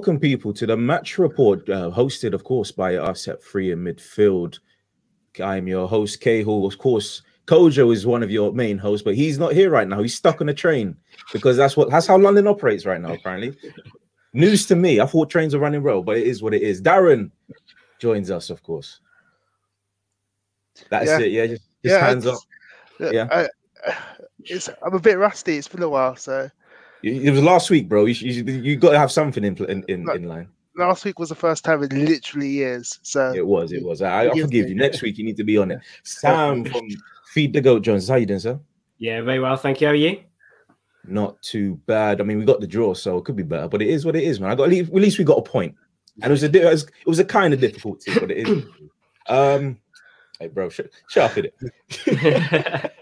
welcome people to the match report, uh, hosted, of course, by us at Free in Midfield. I'm your host, Cahill. Of course, Kojo is one of your main hosts, but he's not here right now. He's stuck on a train because that's what that's how London operates right now, apparently. News to me. I thought trains were running well, but it is what it is. Darren joins us, of course. That's Yeah. it. Yeah, just, just Yeah, hands up. Yeah. I, it's, I'm a bit rusty. It's been a while. So It was last week, bro. You, you, you got to have something in in, in, in line. last week was the first time in literally years. So It was, it was. I, I Yes, forgive you. Next week, you need to be on it. Sam from Feed the Goat Jones. How you doing, sir? Yeah, very well. Thank you. How are you? Not too bad. I mean, we got the draw, so it could be better, but it is what it is, man. I got at least, at least we got a point, and it was a it was, it was a kind of difficulty, but it is. um, hey, bro, sh- shut up with it.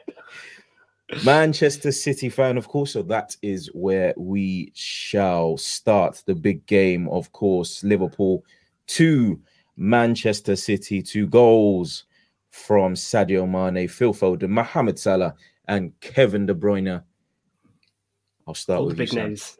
Manchester City fan, of course. So that is where we shall start the big game, of course. Liverpool to Manchester City, two goals from Sadio Mane, Phil Foden, Mohamed Salah, and Kevin De Bruyne. I'll start All with you, big Sam. names.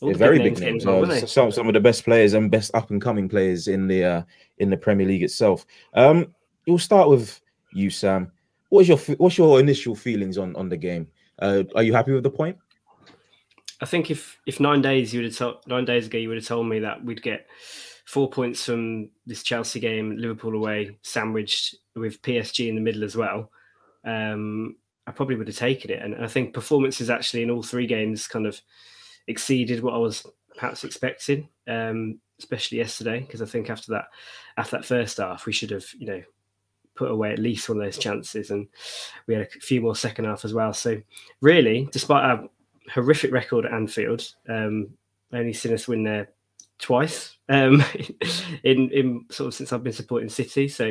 Yeah, the very big names. involved, Uh, some some of the best players and best up and coming players in the uh, in the Premier League itself. Um, we'll start with you, Sam. What's your what's your initial feelings on on the game? Uh, are you happy with the point? I think if if nine days you would have told nine days ago you would have told me that we'd get four points from this Chelsea game, Liverpool away, sandwiched with PSG in the middle as well. Um, I probably would have taken it, and I think performances actually in all three games kind of exceeded what I was perhaps expecting, um, especially yesterday because I think after that after that first half we should have you know put away at least one of those chances, and we had a few more second half as well. So really, despite our horrific record at Anfield. Um, only seen us win there twice um, in in sort of since I've been supporting City. So,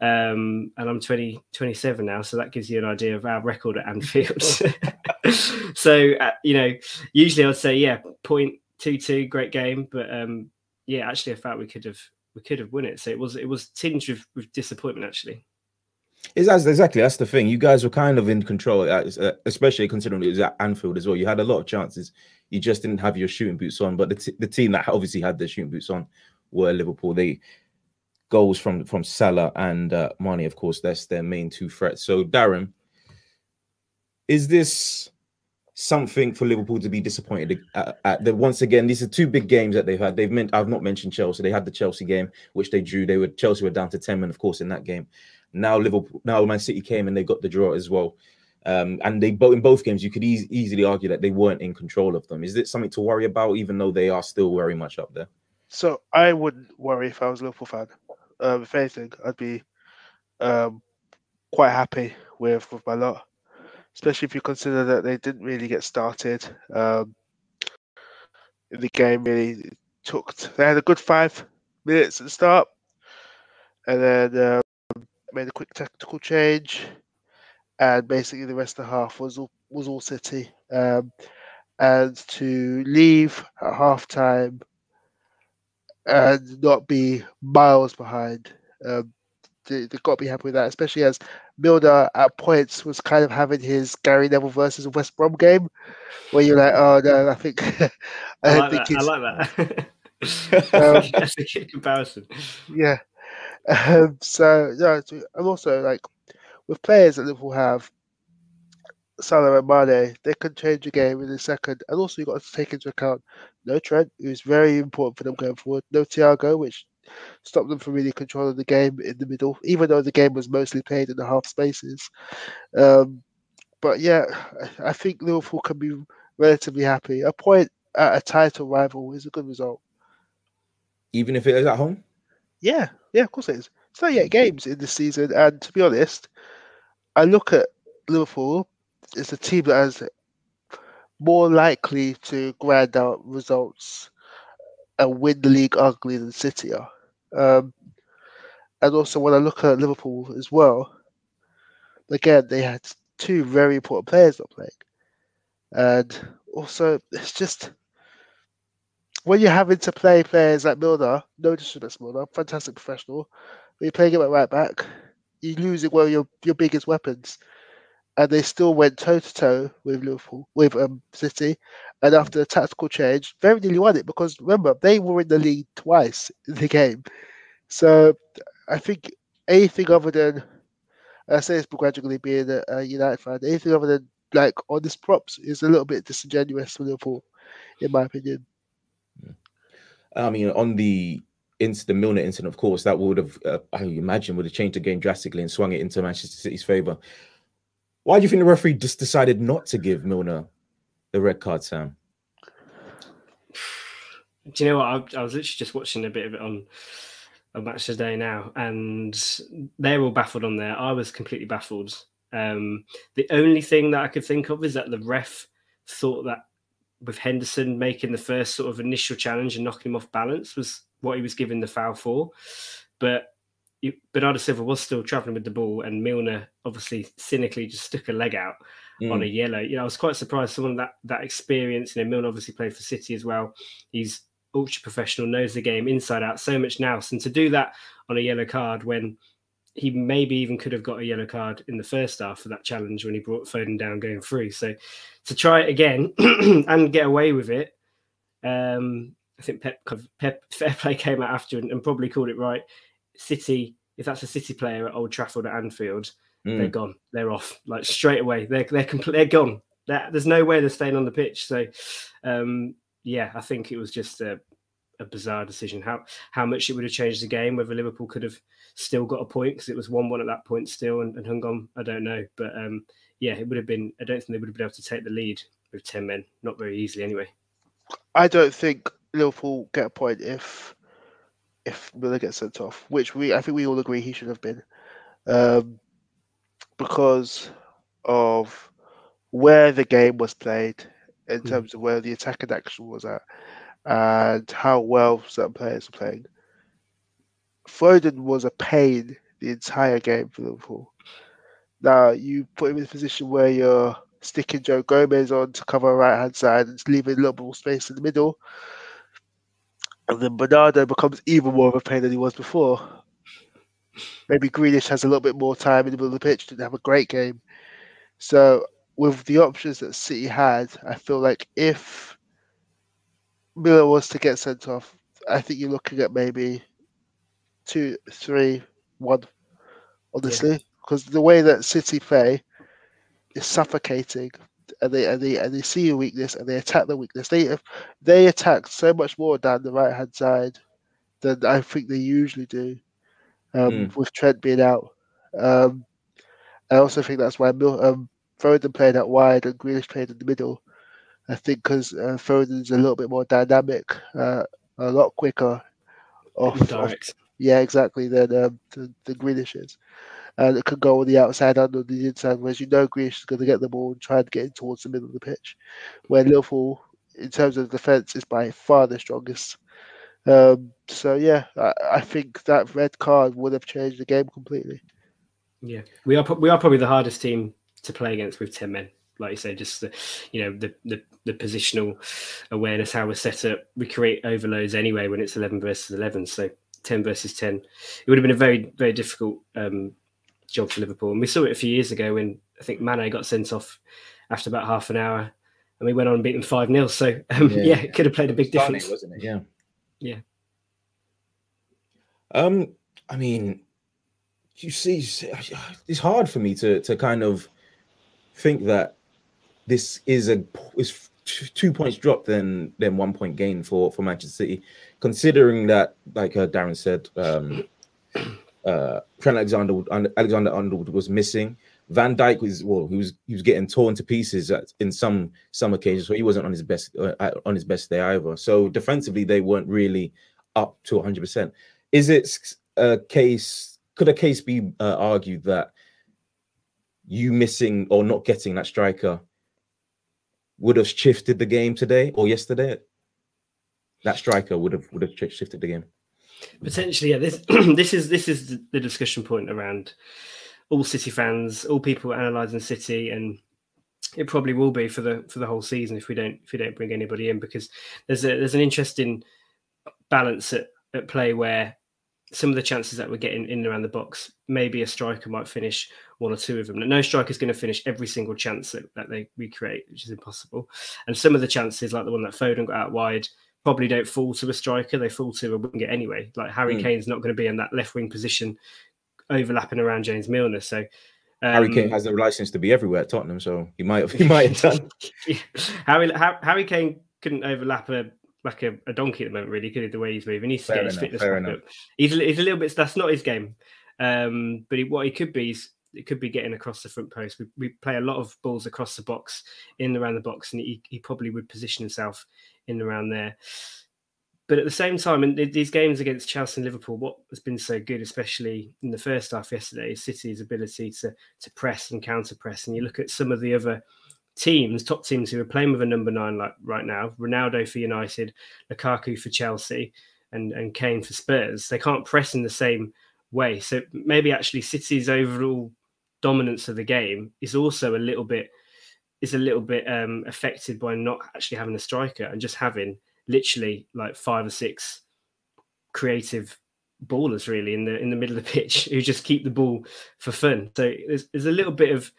um, and I'm 20, 27 now, so that gives you an idea of our record at Anfield. so, uh, you know, usually I'd say yeah, point two two, great game, but um, yeah, actually I felt we could have we could have won it. So it was it was tinged with, with disappointment actually. Is that's exactly that's the thing. You guys were kind of in control, uh, especially considering it was at Anfield as well. You had a lot of chances. You just didn't have your shooting boots on. But the, the team that obviously had their shooting boots on were Liverpool. They goals from from Salah and uh, Mane, of course. That's their main two threats. So Darren, is this something for Liverpool to be disappointed at? at the, once again, these are two big games that they've had. They've meant I've not mentioned Chelsea. They had the Chelsea game, which they drew. They were Chelsea were down to ten men, of course, in that game. Now Liverpool, now Man City came and they got the draw as well. Um, and they both in both games, you could eas easily argue that they weren't in control of them. Is it something to worry about, even though they are still very much up there? so I wouldn't worry if I was a Liverpool fan. Um, if anything, I'd be um, quite happy with with my lot, especially if you consider that they didn't really get started. Um, in the game really took. They had a good five minutes at the start, and then um, made a quick tactical change, and basically the rest of the half was all was all City. Um, and to leave at half time and not be miles behind. Um, they, they've got to be happy with that, especially as Milner at points was kind of having his Gary Neville versus West Brom game, where you're like, oh no, I think I, I, like think that. I like that. Um, That's a good comparison. yeah. Um, so yeah, so- and also like with players that Liverpool have, Salah and Mane, they can change a game in a second. And also you've got to take into account no Trent, who's very important for them going forward. No Thiago, which stopped them from really controlling the game in the middle, even though the game was mostly played in the half spaces. Um, but yeah, I think Liverpool can be relatively happy. A point at a title rival is a good result. Even if it is at home? Yeah, yeah, of course it is. It's 38 games in this season, and to be honest, I look at Liverpool as a team that is more likely to grind out results and win the league ugly than City are. Um, and also, when I look at Liverpool as well, again, they had two very important players not playing. And also, it's just when you're having to play players like Milner, no disrespect Milner, fantastic professional, but you're playing him at right back, you're losing one of your, your biggest weapons. And they still went toe to toe with Liverpool, with um, City, And after the tactical change, very nearly won it because remember they were in the lead twice in the game. So I think anything other than I say it's begrudgingly being a, a United fan, anything other than like honest props is a little bit disingenuous for Liverpool, in my opinion. I mean, on the into the Milner incident, of course, that would have, uh, I imagine, would have changed the game drastically and swung it into Manchester City's favour. Why do you think the referee just decided not to give Milner the red card, Sam? Do you know what? I, I was literally just watching a bit of it on a match today now, and they're all baffled on there. I was completely baffled. Um, the only thing that I could think of is that the ref thought that with Henderson making the first sort of initial challenge and knocking him off balance was what he was given the foul for. But Bernardo Silva was still travelling with the ball, and Milner obviously cynically just stuck a leg out mm. on a yellow. You know, I was quite surprised. Someone that that experience. You know, Milner obviously played for City as well. He's ultra professional, knows the game inside out so much now. And to do that on a yellow card when he maybe even could have got a yellow card in the first half for that challenge when he brought Foden down going through. So to try it again and get away with it, um, I think Pep, Pep Fair Play came out after and, and, probably called it right. City, if that's a City player at Old Trafford at Anfield, mm. they're gone. They're off like straight away. They're they're complete. They're gone. They're, there's no way they're staying on the pitch. So um, yeah, I think it was just a, a bizarre decision. How how much it would have changed the game, whether Liverpool could have still got a point because it was one one at that point still and, and hung on. I don't know, but um, yeah, it would have been. I don't think they would have been able to take the lead with ten men, not very easily anyway. I don't think Liverpool get a point if if Milner gets sent off, which we I think we all agree he should have been, um, because of where the game was played in mm. terms of where the attacking action was at and how well certain players were playing. Foden was a pain the entire game for Liverpool. Now you put him in a position where you're sticking Joe Gomez on to cover right hand side and leaving a little more space in the middle. And then Bernardo becomes even more of a pain than he was before. Maybe Grealish has a little bit more time in the middle of the pitch, to have a great game. So with the options that City had, I feel like if Milner was to get sent off, I think you're looking at maybe two, three, one, honestly, because yeah. the way that City play is suffocating, and they and they and they see a weakness and they attack the weakness. They they attack so much more down the right hand side than I think they usually do, um, mm. with Trent being out. Um, I also think that's why Mil- um, Foden played out wide and Grealish played in the middle. I think because uh, Foden's a little bit more dynamic, uh, a lot quicker. Off, off, yeah, exactly. Than um, the, the Grealish is, and it could go on the outside and on the inside. Whereas you know Grealish is going to get the ball and try and get in towards the middle of the pitch. Where Liverpool, in terms of defence, is by far the strongest. Um, so yeah, I, I think that red card would have changed the game completely. Yeah, we are we are probably the hardest team to play against with 10 men like you say just the you know the, the the positional awareness how we're set up we create overloads anyway when it's 11 versus 11 so 10 versus 10 it would have been a very very difficult um, job for liverpool. And we saw it a few years ago when i think Mane got sent off after about half an hour and we went on and beat them 5 0 so um, yeah. yeah. it could have played a big difference. wasn't it? Yeah. Yeah. Um i mean you see it's hard for me to to kind of think that this is a is two points drop than than one point gain for for Manchester City, considering that like uh, Darren said, um, uh, Trent Alexander Alexander Arnold was missing. Van Dijk was well, he was he was getting torn to pieces at, in some some occasions, so he wasn't on his best uh, on his best day either. So defensively, they weren't really up to 100. percent Is it a case? Could a case be uh, argued that you missing or not getting that striker would have shifted the game today or yesterday, that striker would have would have shifted the game. Potentially, yeah. This this is this is the discussion point around all City fans, all people analysing City, and it probably will be for the for the whole season if we don't if we don't bring anybody in because there's a there's an interesting balance at, at play where some of the chances that we're getting in and around the box, maybe a striker might finish one or two of them. No striker is going to finish every single chance that, that they recreate, which is impossible. And some of the chances, like the one that Foden got out wide, probably don't fall to a striker. They fall to a winger anyway. Like Harry mm. Kane's not going to be in that left wing position overlapping around James Milner. So um, Harry Kane has the license to be everywhere at Tottenham, so he might have he might have done. Harry Harry Kane couldn't overlap a like a, a donkey at the moment, really, could he, the way he's moving. He's fair enough, fitness back up. He's, he's a little bit that's not his game. Um, but he, what he could be is it could be getting across the front post. We, we play a lot of balls across the box, in around the box, and he, he probably would position himself in around there. But at the same time, in these games against Chelsea and Liverpool, what has been so good, especially in the first half yesterday, is City's ability to to press and counter press. And you look at some of the other teams, top teams who are playing with a number nine like right now, Ronaldo for United, Lukaku for Chelsea, and, and Kane for Spurs, they can't press in the same way. So maybe actually City's overall dominance of the game is also a little bit is a little bit um, affected by not actually having a striker and just having literally like five or six creative ballers really in the in the middle of the pitch who just keep the ball for fun. So there's, there's a little bit of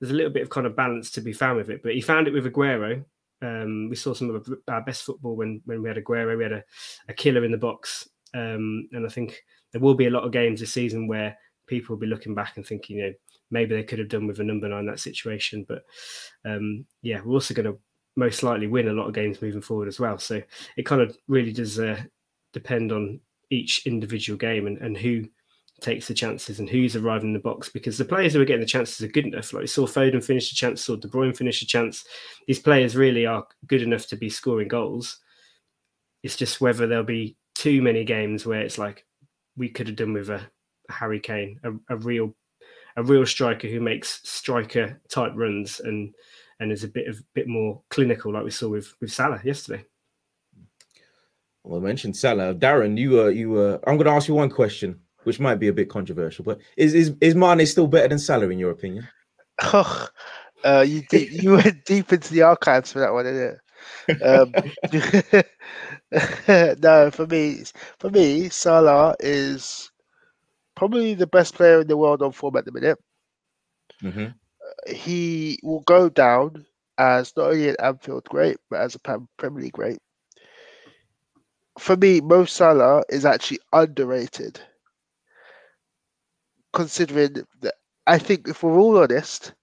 there's a little bit of kind of balance to be found with it. But he found it with Aguero. Um, we saw some of our best football when when we had Aguero. We had a, a killer in the box, um, and I think there will be a lot of games this season where people will be looking back and thinking, you know, maybe they could have done with a number nine that situation. But um, yeah, we're also going to most likely win a lot of games moving forward as well. So it kind of really does uh, depend on each individual game and, and who takes the chances and who's arriving in the box because the players who are getting the chances are good enough. Like we saw Foden finish a chance, saw De Bruyne finish a chance. These players really are good enough to be scoring goals. It's just whether there'll be too many games where it's like we could have done with a, Harry Kane, a, a real a real striker who makes striker type runs and and is a bit of bit more clinical, like we saw with with Salah yesterday. Well, I mentioned Salah. Darren, you were you were. I'm going to ask you one question which might be a bit controversial. But is is is Mane still better than Salah in your opinion? Oh, uh, you deep, you went deep into the archives for that one, didn't it? Um, no, for me, for me, Salah is probably the best player in the world on form at the minute. Mm-hmm. Uh, he will go down as not only an Anfield great, but as a Premier League great. For me, Mo Salah is actually underrated considering that I think if we're all honest,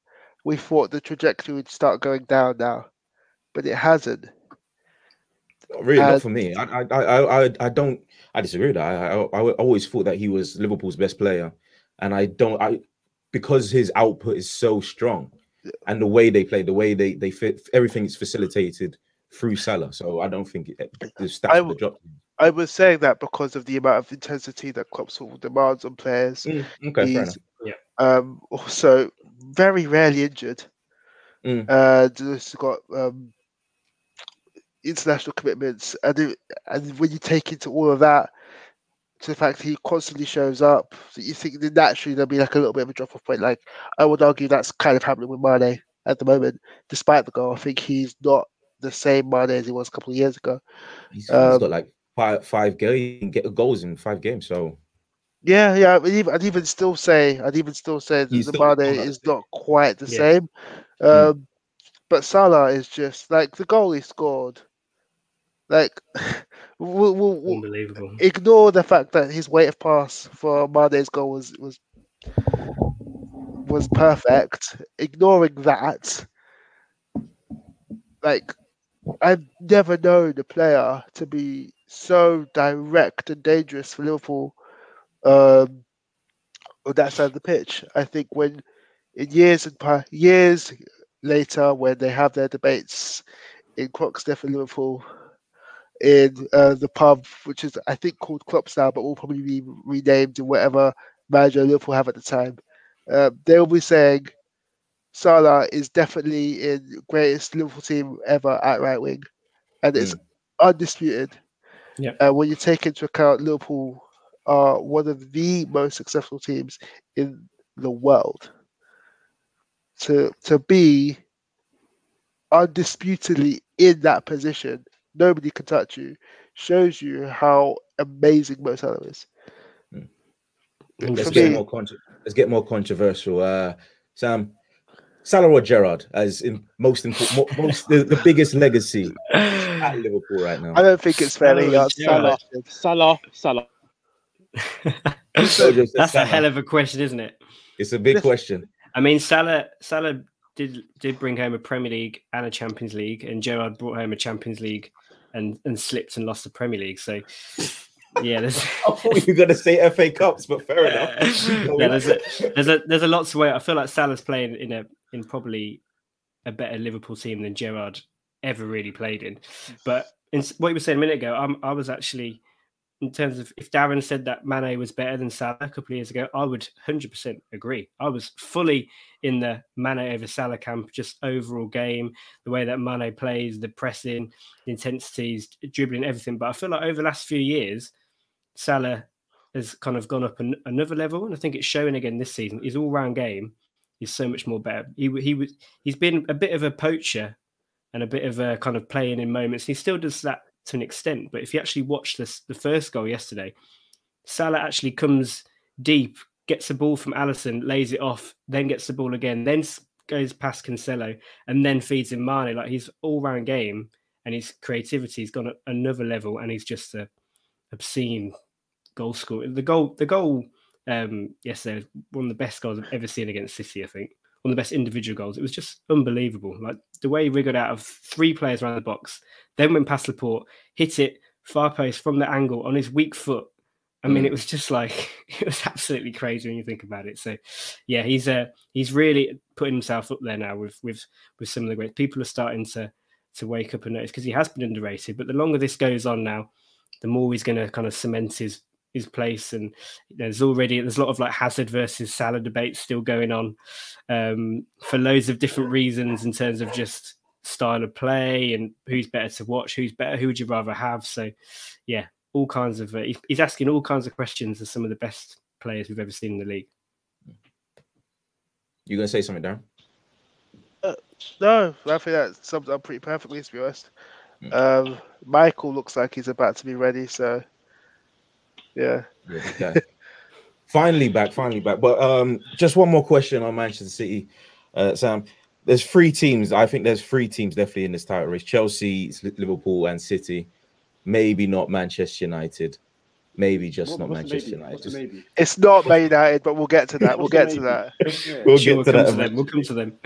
we thought the trajectory would start going down now, but it hasn't. Really, and, not for me. I, I, I, I, I don't. I disagree with that. I, I, I always thought that he was Liverpool's best player, and I don't. I because his output is so strong, and the way they play, the way they they fit, everything is facilitated through Salah. So I don't think it, the stats I, drop. I was saying that because of the amount of intensity that Klopp sort of demands on players. Mm, okay, He's, Yeah. Um, also, very rarely injured. Mm. And just got um, international commitments, and it, and when you take into all of that, to the fact he constantly shows up, so you think that naturally there'll be like a little bit of a drop off point. Like I would argue that's kind of happening with Mane at the moment, despite the goal. I think he's not the same Mane as he was a couple of years ago. He's, um, he's got like five five game get goals in five games. So yeah, yeah. I'd even, I'd even still say I'd even still say that the Mane is not quite the yeah. same. Hmm. Um, mm. But Salah is just like the goal he scored. Like, we'll, we'll, we'll unbelievable. Ignore the fact that his weight of pass for Mane's goal was was was perfect. Ignoring that, like I've never known a player to be so direct and dangerous for Liverpool um, on that side of the pitch. I think when in years and years later, when they have their debates in Croxteth and Liverpool, in uh, the pub, which is I think called Klopp's now, but will probably be renamed in whatever manager Liverpool have at the time. Uh, they will be saying Salah is definitely in greatest Liverpool team ever at right wing, and it's mm. undisputed. Yeah. Uh, when you take into account Liverpool are one of the most successful teams in the world, to to be undisputedly in that position, nobody can touch you, shows you how amazing Mo Salah is. Let's get me- more contro- let's get more controversial. Uh, Sam, Salah or Gerrard as in most important, most the, the biggest legacy at Liverpool right now. I don't think it's fair. Salah He or got Salah. Salah, Salah. So just- That's a Salah. hell of a question, isn't it? It's a big Yes. question. I mean, Salah Salah did did bring home a Premier League and a Champions League, and Gerrard brought home a Champions League and and slipped and lost the Premier League. So, yeah, there's I thought you were gonna say FA Cups, but fair enough. yeah, there's a, there's a there's a lot to wait. I feel like Salah's playing in a in probably a better Liverpool team than Gerrard ever really played in. But in what you were saying a minute ago, I'm, I was actually in terms of if Darren said that Mane was better than Salah a couple of years ago, I would 100% agree. I was fully in the Mane over Salah camp, just overall game, the way that Mane plays, the pressing, the intensities, dribbling, everything. But I feel like over the last few years, Salah has kind of gone up an, another level, and I think it's showing again this season. His all-round game is so much more better. He he was he's been a bit of a poacher and a bit of a kind of playing in moments. He still does that to an extent, but if you actually watch this the first goal yesterday, Salah actually comes deep, gets the ball from Alisson, lays it off, then gets the ball again, then goes past Cancelo, and then feeds in Mane. Like his all-round game and his creativity's gone at another level, and he's just a obscene goal scorer. The goal, the goal um, yesterday was one of the best goals I've ever seen against City. I think one of the best individual goals. It was just unbelievable. Like the way he wriggled out of three players around the box, then went past Laporte, hit it far post from the angle on his weak foot. I mean, Mm. it was just like it was absolutely crazy when you think about it. So, yeah, he's uh, he's really putting himself up there now with with with some of the great people are starting to to wake up and notice because he has been underrated. But the longer this goes on now, the more he's going to kind of cement his his place. And there's already there's a lot of like Hazard versus Salah debates still going on um, for loads of different reasons in terms of just style of play and who's better to watch, who's better, who would you rather have. So, yeah, all kinds of uh, he's asking all kinds of questions of some of the best players we've ever seen in the league. You gonna say something, Darren? No, I think that sums up pretty perfectly, to be honest. Mm. Um, Michael looks like he's about to be ready, so yeah. Yeah, okay. finally back, finally back. But um, just one more question on Manchester City, uh, Sam. There's three teams. I think there's three teams definitely in this title race: Chelsea, Liverpool, and City. Maybe not Manchester United. Maybe just not Manchester maybe? United. What's maybe? It's not Man United, but we'll get to that. We'll get to that. Yeah. We'll Sure, get to come that. to them. We'll come to them.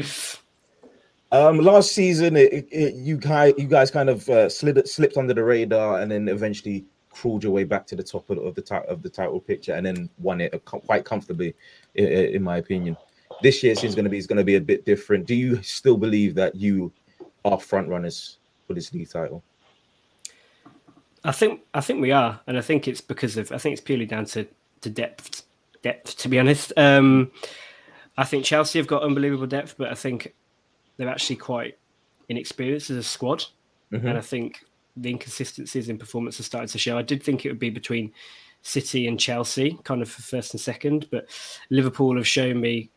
Um, last season, it, it, it- you guys, you guys kind of uh, slid, slipped under the radar, and then eventually crawled your way back to the top of, of the ti- of the title picture, and then won it quite comfortably, in, in my opinion. This year seems going to be is going to be a bit different. Do you still believe that you are front runners for this league title? I think I think we are, and I think it's because of I think it's purely down to to depth. Depth, to be honest. Um, I think Chelsea have got unbelievable depth, but I think they're actually quite inexperienced as a squad, Mhm. and I think the inconsistencies in performance are starting to show. I did think it would be between City and Chelsea, kind of for first and second, but Liverpool have shown me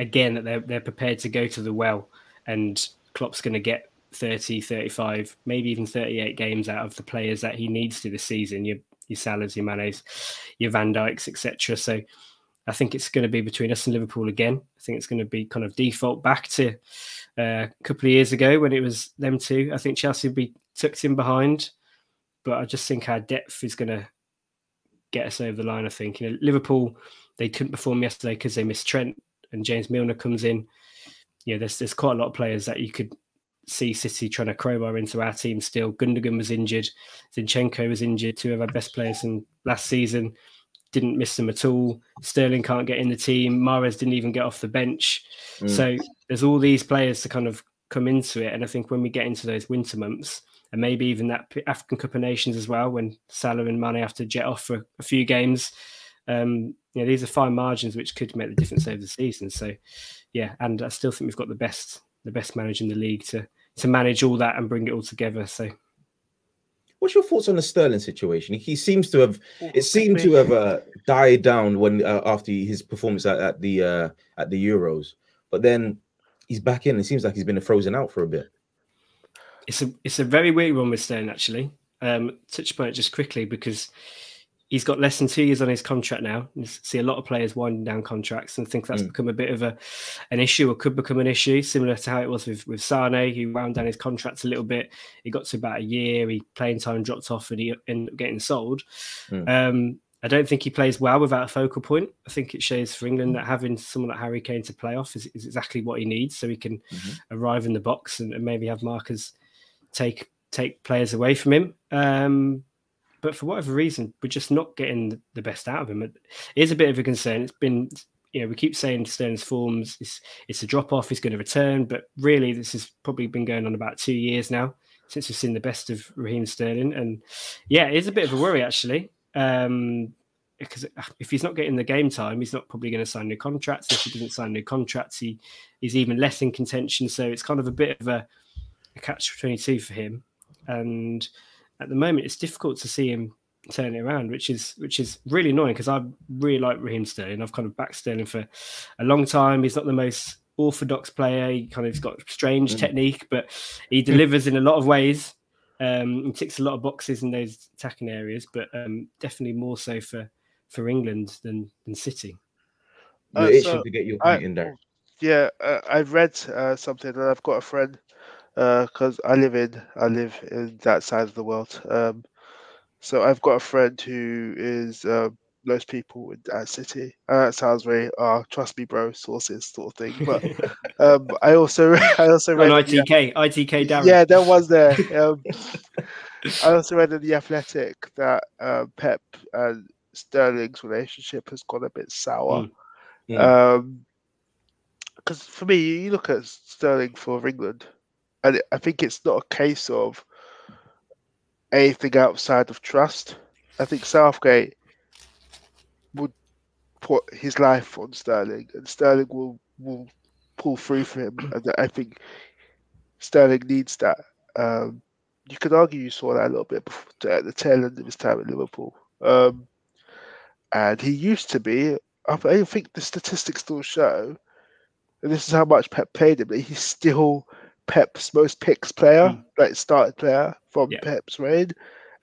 again that they're they're prepared to go to the well, and Klopp's going to get 30, 35, maybe even 38 games out of the players that he needs to this season. Your your Salahs, your Manes, your Van Dijks, etc. So I think it's going to be between us and Liverpool again. I think it's going to be kind of default back to uh, a couple of years ago when it was them two. I think Chelsea will be tucked in behind, but I just think our depth is going to get us over the line. I think you know Liverpool they couldn't perform yesterday because they missed Trent and James Milner comes in. You know, there's there's quite a lot of players that you could see City trying to crowbar into our team still. Gundogan was injured, Zinchenko was injured, two of our best players from last season. Didn't miss them at all. Sterling can't get in the team. Mahrez didn't even get off the bench. Mm. So there's all these players to kind of come into it. And I think when we get into those winter months, and maybe even that African Cup of Nations as well, when Salah and Mane have to jet off for a few games, um, you know, these are fine margins which could make the difference over the season. So, yeah, and I still think we've got the best the best manager in the league to to manage all that and bring it all together. So, What's your thoughts on the Sterling situation? He seems to have it seemed to have uh, died down when uh, after his performance at, at the uh, at the Euros, but then he's back in. It seems like he's been frozen out for a bit. it's a it's a very weird one with Stone actually. Um, touch upon it just quickly because he's got less than two years on his contract now. You see a lot of players winding down contracts and think that's mm. become a bit of a an issue or could become an issue, similar to how it was with with Sane. He wound down his contracts a little bit. He got to about a year. He playing time dropped off, and he ended up getting sold. Mm. Um, I don't think he plays well without a focal point. I think it shows for England that having someone like Harry Kane to play off is, is exactly what he needs, so he can mm-hmm. arrive in the box and, and, maybe have markers take take players away from him. Um, but for whatever reason, we're just not getting the best out of him. It is a bit of a concern. It's been, you know, we keep saying Sterling's forms, it's, it's a drop off, he's going to return, but really, this has probably been going on about two years now since we've seen the best of Raheem Sterling. And yeah, it is a bit of a worry, actually. Um, because if he's not getting the game time, he's not probably going to sign new contracts. If he doesn't sign new contracts, he is even less in contention. So it's kind of a bit of a, a catch twenty two for him. And at the moment, it's difficult to see him turn it around, which is which is really annoying because I really like Raheem Sterling. I've kind of backed Sterling for a long time. He's not the most orthodox player. He kind of got strange mm. technique, but he delivers in a lot of ways. Um, he ticks a lot of boxes in those attacking areas, but um, definitely more so for for England than than City. Uh, so to get your point I, in there. Yeah, uh, I've read uh, something, and I've got a friend because uh, I live in I live in that side of the world. Um, so I've got a friend who is uh, most people in that city. Uh, that sounds very uh, trust me, bro, sources sort of thing. But um, I also I also read ITK yeah, ITK Darren. Yeah, there was there. Um, I also read in the Athletic that uh, Pep and Sterling's relationship has gone a bit sour. Mm. Yeah. Um, because for me, you look at Sterling for England and I think it's not a case of anything outside of trust. I think Southgate would put his life on Sterling, and Sterling will will pull through for him. And I think Sterling needs that. Um, you could argue you saw that a little bit before, at the tail end of his time at Liverpool. Um, and he used to be. I think the statistics still show, and this is how much Pep paid him. But he's still Pep's most picks player, mm. like started player from yeah. Pep's reign,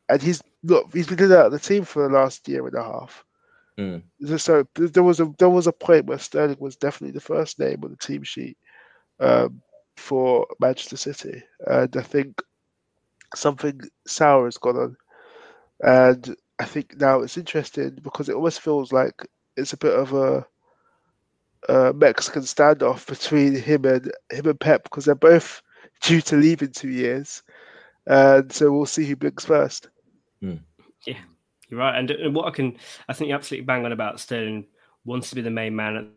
and he's look he's been out of the team for the last year and a half. Mm. So there was a there was a point where Sterling was definitely the first name on the team sheet um, for Manchester City, and I think something sour has gone on, and I think now it's interesting because it almost feels like it's a bit of a uh, Mexican standoff between him and him and Pep because they're both due to leave in two years, and so we'll see who blinks first. Mm. Yeah, you're right. And, and, what I can, I think you're absolutely bang on about Sterling wants to be the main man.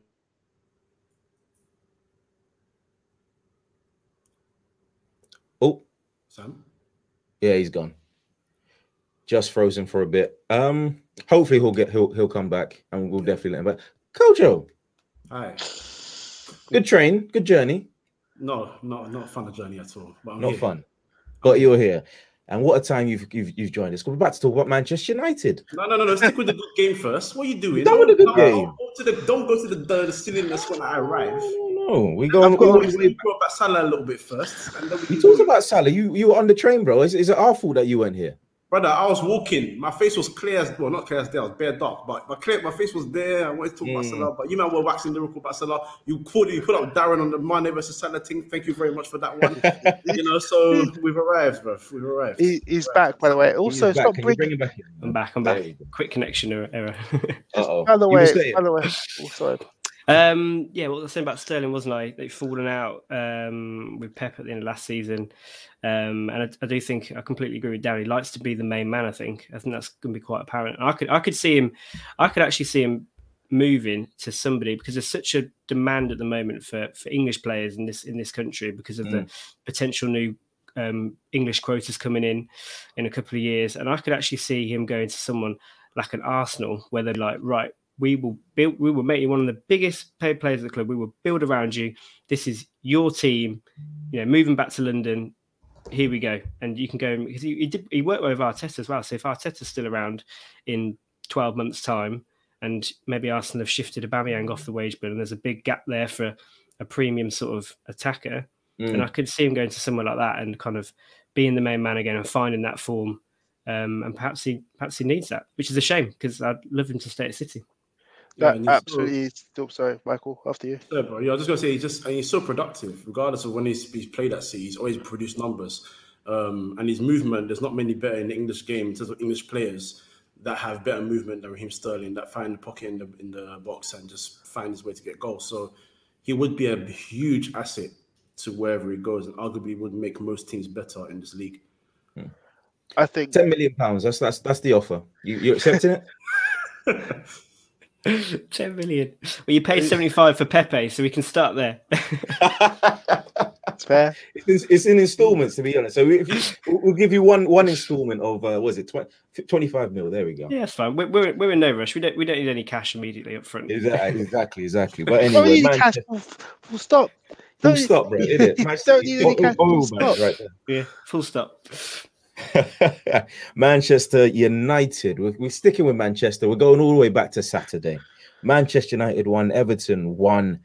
Oh, Sam. Yeah, he's gone. Just frozen for a bit. Um, hopefully he'll get he'll he'll come back and we'll definitely let him back. Kojo, Hi. Good train, good journey. No, not not fun a journey at all. not here. fun. But you're here. And what a time you've you've, you've joined us. We're about to talk about Manchester United. No, no, no, no. Stick with the good game first. What are you doing? Done with the good game. Don't go to the, don't go to the, the, the silliness when I arrive. No, no, no. we go. on. We talk about Salah a little bit first. And then we you talked about Salah. You you were on the train, bro. Is, is it our fault that you weren't here? Brother, I was walking. My face was clear as well, not clear as day. I was bare dark, but my clear, my face was there. I wanted to talk mm. about Salah, but you know we're waxing lyrical about Salah. You put you put up Darren on the Mane versus Salah thing. Thank you very much for that one. you know, so we've arrived, bro. We've arrived. He, he's back, by the way. Also, stop bring him back. I'm back. I'm back. Quick connection error. oh. By the way, by the way, also. Um, yeah, well, I was saying about Sterling, wasn't I? They've fallen out um, with Pep at the end of last season. Um, and I, I, do think I completely agree with Darren. He likes to be the main man. I think. I think that's going to be quite apparent. And I could, I could see him. I could actually see him moving to somebody because there's such a demand at the moment for for English players in this in this country because of mm. the potential new um, English quotas coming in in a couple of years. And I could actually see him going to someone like an Arsenal, where they're like, right, we will build, we will make you one of the biggest paid players of the club. We will build around you. This is your team. You know, moving back to London, here we go. And you can go because he, he, did he worked with Arteta as well. So if Arteta's still around in 12 months' time, and maybe Arsenal have shifted Aubameyang off the wage bill, and there's a big gap there for a premium sort of attacker, mm. and I could see him going to somewhere like that and kind of being the main man again and finding that form um, and perhaps he perhaps he needs that, which is a shame because I'd love him to stay at City. That and he's so- absolutely. Still, sorry, Michael. After you. Yeah, bro. Yeah, I was just gonna say he's just and he's so productive, regardless of when he's, he's played at City. He's always produced numbers, um, and his movement. There's not many better in the English game in terms of English players that have better movement than Raheem Sterling that find the pocket in the in the box and just find his way to get goals. So he would be a huge asset to wherever he goes, and arguably would make most teams better in this league. I think Ten million pounds. That's that's that's the offer. You you accepting it? 10 million. Well, you paid 75 for Pepe, so we can start there. it's fair. It's, it's in installments, to be honest. So if you, we'll give you one one installment of uh, was it 20, 25 mil? There we go. yeah, that's fine. We're, we're, we're in no rush. We don't we don't need any cash immediately up front. Exactly, exactly, exactly. But Don't anyway, need any cash. Manchester, Full, full stop. full Don't- stop, bro. Idiot. Don't need any cash. Oh, Full man, stop. right there. Yeah, full stop. There. Manchester United. We're, we're sticking with Manchester. We're going all the way back to Saturday. Manchester United won. Everton won.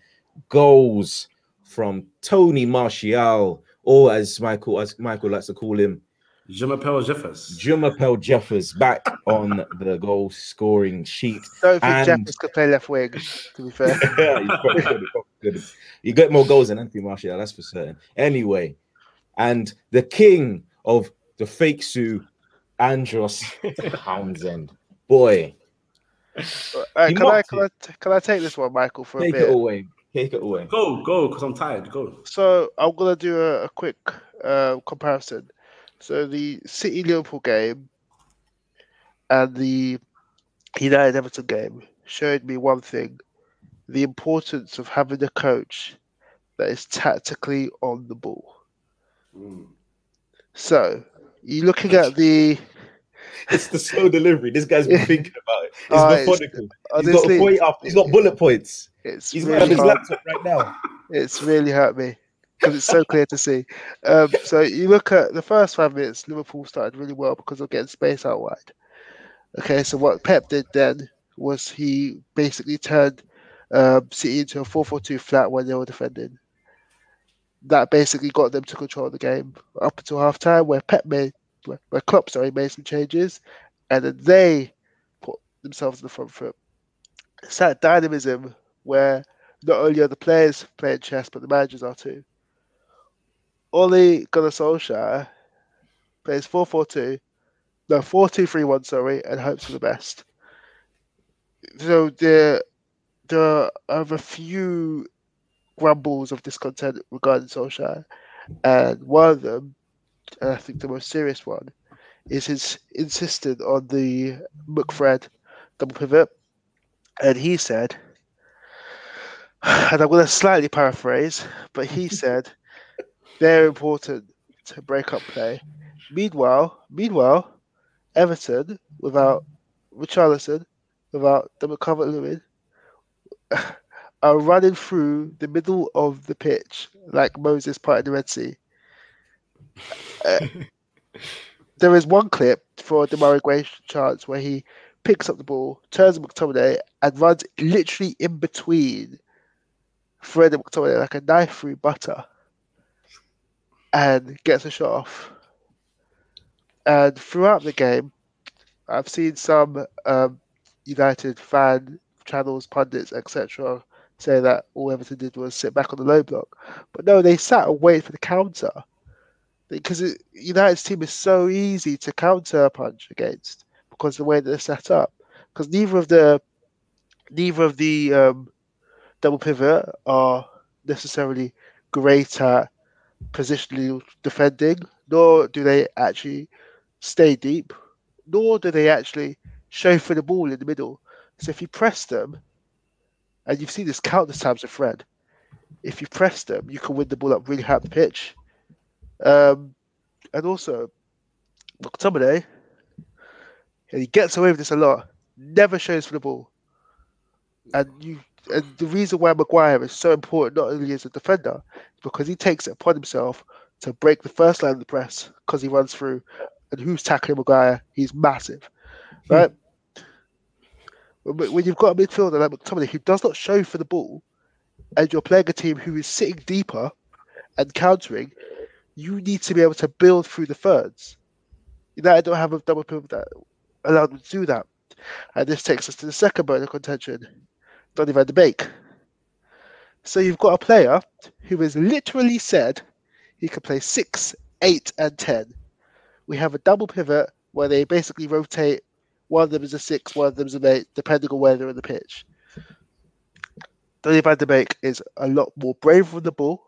Goals from Tony Martial, or as Michael as Michael likes to call him, Je m'appelle Jeffers. Jumapel Jeffers back on the goal scoring sheet. Don't think And- Jeffers could play left wing. To be fair, Yeah, he's probably good, he's good. You get more goals than Anthony Martial, that's for certain. Anyway, and the king of the fake Sue, Andros Townsend. Boy, Alright, can I can I, can I take this one, Michael, for a take bit? it away. Take it away. Go, go, because I'm tired. Go. So I'm gonna do a, a quick uh, comparison. So the City Liverpool game and the United Everton game showed me one thing: the importance of having a coach that is tactically on the ball. Mm. So you're looking at the It's the slow delivery. This guy's been thinking about it. It's it's- methodical. He's got honestly, a point up. He's got bullet points. it's He's got on really his hard. laptop right now. It's really hurt me because it's so clear to see. Um, so you look at the first five minutes, Liverpool started really well because of getting space out wide. Okay, so what Pep did then was he basically turned um, City into a 4 4 2 flat when they were defending. That basically got them to control the game up until half time, where Pep made, where, Klopp, sorry, made some changes, and then they put themselves in the front foot. It's that dynamism where not only are the players playing chess, but the managers are too. Ole Gunnar Solskjaer plays 4 4 2, no, 4 2 3 1, sorry, and hopes for the best. So there, there are a few grumbles of discontent regarding Solskjaer, and one of them, and I think the most serious one, is his insisting on the McFred double pivot. And he said, and I'm going to slightly paraphrase, but he said they're important to break up play. Meanwhile, meanwhile, Everton without Richarlison, without the McCover Lewin, are running through the middle of the pitch like Moses parting the Red Sea. Uh, there is one clip for Demarai Gray chance where he picks up the ball, turns to McTominay, and runs literally in between Fred and McTominay like a knife through butter and gets a shot off. And throughout the game, I've seen some um, United fan channels, pundits, etc., say that all Everton did was sit back on the low block. But no, they sat and waited for the counter because it, United's team is so easy to counter punch against because the way that they're set up. Because neither of the neither of the um, double pivot are necessarily great at positionally defending, nor do they actually stay deep, nor do they actually show for the ball in the middle. So if you press them, and you've seen this countless times with Fred, if you press them, you can win the ball up really high the pitch. Um, and also, McTominay, and he gets away with this a lot, never shows for the ball. And you and the reason why Maguire is so important not only as a defender, because he takes it upon himself to break the first line of the press because he runs through. And who's tackling Maguire? He's massive. Right? When you've got a midfielder like McTominay who does not show for the ball, and you're playing a team who is sitting deeper and countering, you need to be able to build through the thirds. United don't have a double pivot that allowed them to do that. And this takes us to the second bone of contention, Donny van de Beek. So you've got a player who has literally said he can play six, eight, and ten. We have a double pivot where they basically rotate. One of them is a six, one of them is an eight, depending on where they're in the pitch. Donny van Der Beek is a lot more brave with the ball.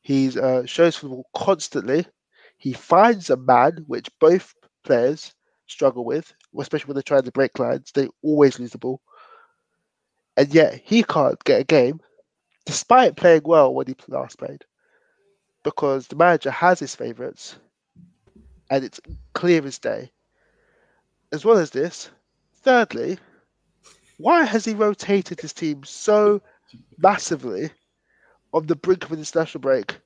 He uh, shows for the ball constantly. He finds a man, which both players struggle with, especially when they're trying to break lines. They always lose the ball. And yet he can't get a game, despite playing well when he last played, because the manager has his favourites and it's clear as day. As well as this, thirdly, why has he rotated his team so massively on the brink of an international break?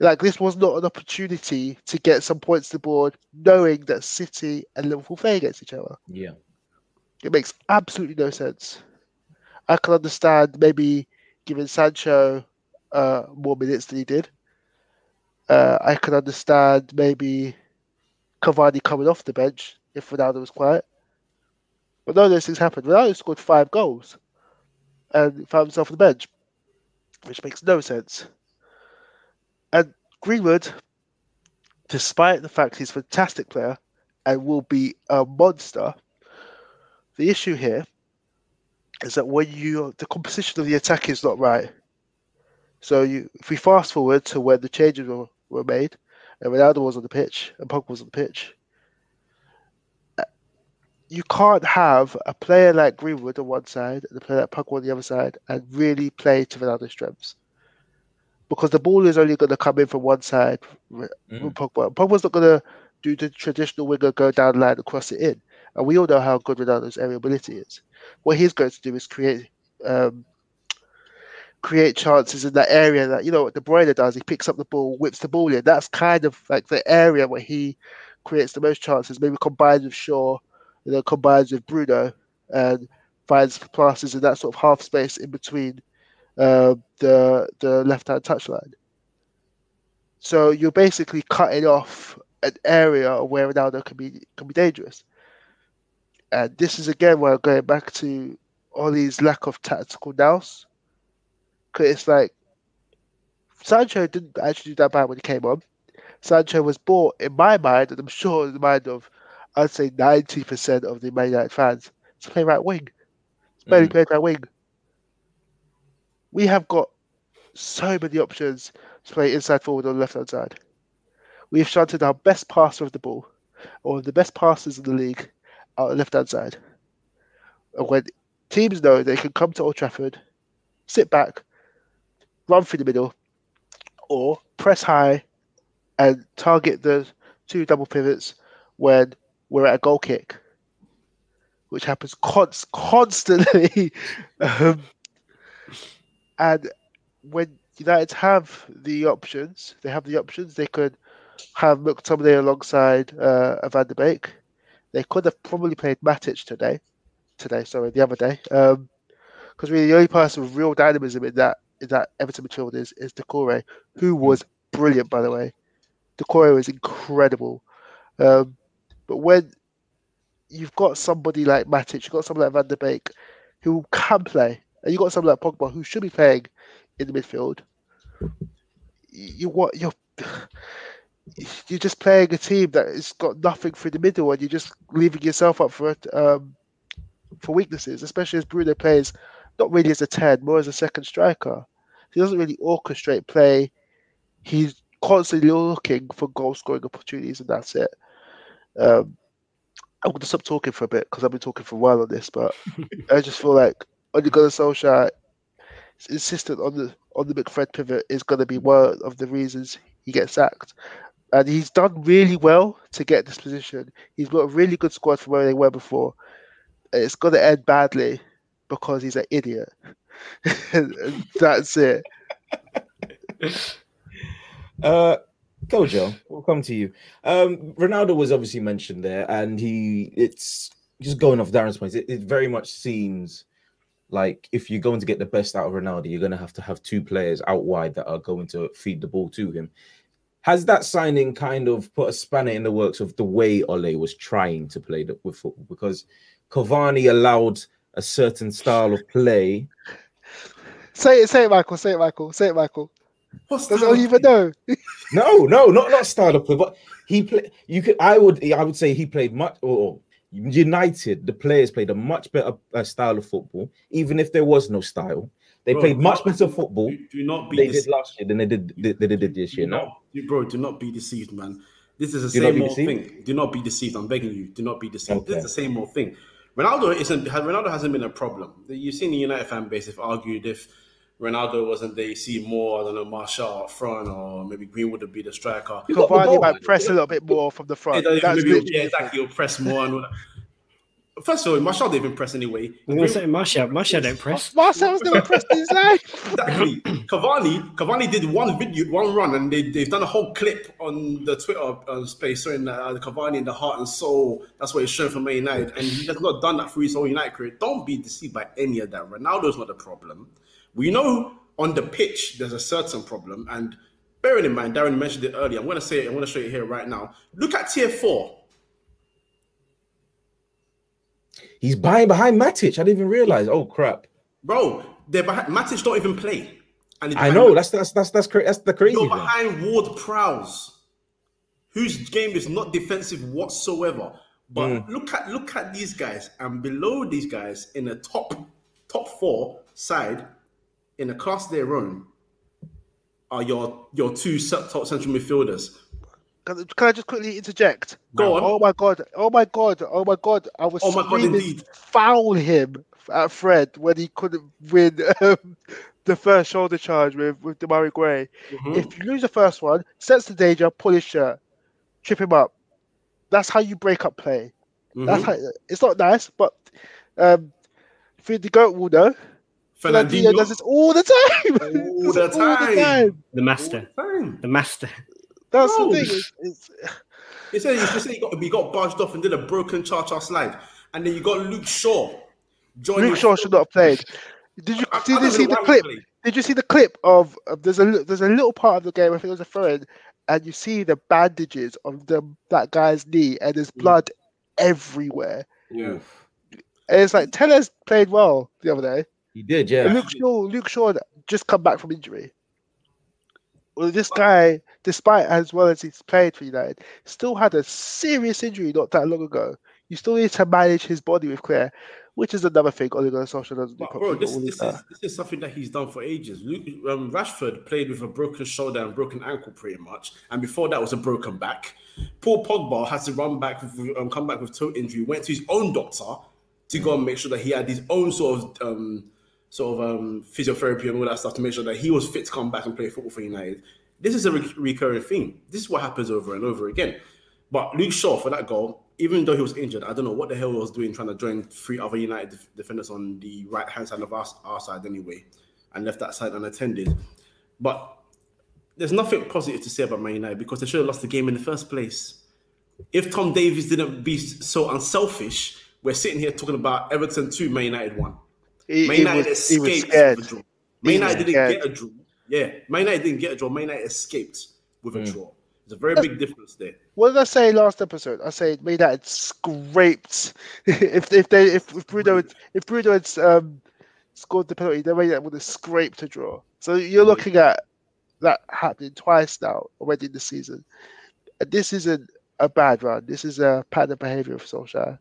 Like this was not an opportunity to get some points to the board, knowing that City and Liverpool play against each other. Yeah, It makes absolutely no sense. I can understand maybe giving Sancho uh, more minutes than he did. Uh, I can understand maybe Cavani coming off the bench if Ronaldo was quiet. But none of those things happened. Ronaldo scored five goals and found himself on the bench, which makes no sense. And Greenwood, despite the fact he's a fantastic player and will be a monster, the issue here is that when you the composition of the attack is not right. So you if we fast forward to when the changes were, were made and Ronaldo was on the pitch and Pogba was on the pitch, you can't have a player like Greenwood on one side and a player like Pogba on the other side and really play to Ronaldo's strengths. Because the ball is only going to come in from one side with Mm. Pogba. Pogba's not going to do the traditional winger, go down the line and cross it in. And we all know how good Ronaldo's aerial ability is. What he's going to do is create um, create chances in that area that you know what De Bruyne does. He picks up the ball, whips the ball in. That's kind of like the area where he creates the most chances. Maybe combined with Shaw, you know, combines with Bruno, and finds passes in that sort of half space in between uh, the the left hand touchline. So you're basically cutting off an area where Ronaldo can be can be dangerous. And this is again where I'm going back to Ollie's lack of tactical nous. Because it's like Sancho didn't actually do that bad when he came on. Sancho was bought, in my mind, and I'm sure in the mind of, I'd say 90% of the Man United fans, to play right wing. He's barely Mm. played right wing. We have got so many options to play inside forward on the left hand side. We've shunted our best passer of the ball, or the best passers in the league, out the left hand side. And when teams know they can come to Old Trafford, sit back, run through the middle, or press high and target the two double pivots when we're at a goal kick, which happens const- constantly. um, and when United have the options, they have the options. They could have McTominay alongside uh, Van de Beek. They could have probably played Matic today. Today, sorry, the other day. Um, because really the only person with real dynamism in that in that Everton midfield is is Doucouré, who was brilliant by the way. Doucouré was incredible. Um, but when you've got somebody like Matic, you've got somebody like Van der Beek who can play, and you've got somebody like Pogba who should be playing in the midfield, you what you're you're just playing a team that has got nothing through the middle, and you're just leaving yourself up for um, for weaknesses, especially as Bruno plays not really as a ten, more as a second striker. He doesn't really orchestrate play. He's constantly looking for goal scoring opportunities, and that's it. Um, I'm going to stop talking for a bit because I've been talking for a while on this, but I just feel like Ole Gunnar Solskjaer is insistent on the on the McFred pivot is going to be one of the reasons he gets sacked. And he's done really well to get this position. He's got a really good squad from where they were before. And It's going to end badly because he's an idiot. That's it. Uh, go, Joe. We'll come to you. Um, Ronaldo was obviously mentioned there, and he it's just going off Darren's points. It, it very much seems like if you're going to get the best out of Ronaldo, you're going to have to have two players out wide that are going to feed the ball to him. has that signing kind of put a spanner in the works of the way Ole was trying to play the, with football? Because Cavani allowed a certain style of play. Say it, say it, Michael. Say it, Michael. Say it, Michael. What's That's that? all you even know. No, no, not not style of play, but he play. You could, I would, I would say he played much. Or United, the players played a much better uh, style of football, even if there was no style. They Bro, played much better football. Do, do not be They deceived. did last year than they did they, they did this year. Do No, not- bro, do not be deceived, man. This is the Do same old thing. Do not be deceived. I'm begging you. Do not be deceived. This is the same old thing. Ronaldo isn't. Ronaldo hasn't been a problem. You've seen the United fan base have argued if Ronaldo wasn't there, you see more. I don't know, Marshall up front, or maybe Greenwood would be the striker. You Cavani might press a little bit more from the front. Yeah, That's maybe, yeah, exactly. He'll press more and all. First of all, Marshall didn't even press anyway. I'm going to say Martial. Martial don't press. Marcel's never pressed in his life. Exactly. Cavani, Cavani did one video, one run, and they, they've done a whole clip on the Twitter uh, space showing uh, the Cavani in the heart and soul. That's what he's showing for Man United, and he has not done that for his whole United career. Don't be deceived by any of that. Ronaldo's not the problem. We know on the pitch there's a certain problem, and bearing in mind, Darren mentioned it earlier. I'm going to say it. I'm going to show it here right now. Look at tier four. he's buying behind Matic. I didn't even realize. Oh crap! Bro, they're behind. Matic don't even play. And I know Matic. that's that's that's that's cra- that's the crazy You're behind Ward Prowse, whose game is not defensive whatsoever. But Mm. look at look at these guys, and below these guys in the top top four side, in a class of their own, are your your two top central midfielders. Can, can I just quickly interject? Go on. Oh my god! Oh my god! Oh my god! I was Oh my God, indeed. foul him at Fred when he couldn't win um, the first shoulder charge with with Demarai Gray. Mhm. If you lose the first one, sense the danger, pull his shirt, trip him up. That's how you break up play. That's Mhm. how, it's not nice, but um, for the goat will know. Fernandinho Fernandinho does this all the time. All Does the time. The master. the time. The master. That's No. the thing. It's, it's, He said he said he got he got barged off and did a broken cha cha slide, and then you got Luke Shaw. joining Luke Shaw should not have played. Did you I- I did don't you see the clip? played. Did you see the clip of, of there's a li- there's a little part of the game I think it was a throw in, and you see the bandages of the that guy's knee and there's Mm. blood everywhere. Yeah. And it's like Telles played well the other day. He did, yeah. Luke Shaw Luke Shaw just come back from injury. Well, this guy, despite as well as he's played for United, still had a serious injury not that long ago. You still need to manage his body with care, which is another thing Ole Gunnar Solskjaer doesn't do bro, properly. this, but we'll leave this, that. is, this is something that he's done for ages. Luke, um, Rashford played with a broken shoulder and broken ankle, pretty much, and before that was a broken back. Paul Pogba had to run back, with, um, come back with toe injury. Went to his own doctor to go and make sure that he had his own sort of um, sort of um, physiotherapy and all that stuff to make sure that he was fit to come back and play football for United. This is a re- recurring theme. This is what happens over and over again. But Luke Shaw for that goal, even though he was injured, I don't know what the hell he was doing trying to join three other United def- defenders on the right hand side of our, our side anyway, and left that side unattended. But there's nothing positive to say about Man United because they should have lost the game in the first place. If Tom Davies didn't be so unselfish, we're sitting here talking about Everton 2, Man United 1. He, Man he United was, he was escaped with a draw. He Man United didn't scared. get a draw. Yeah, Man United didn't get a draw. Man United escaped with a Mm. draw. There's a very big difference there. What did I say last episode? I said me that scraped. if if they if, if Bruno had, if Bruno had um, scored the penalty, then United would have scraped a draw. So you're looking at that happening twice now already in the season. And this isn't a bad run. This is a pattern of behaviour of Solskjaer.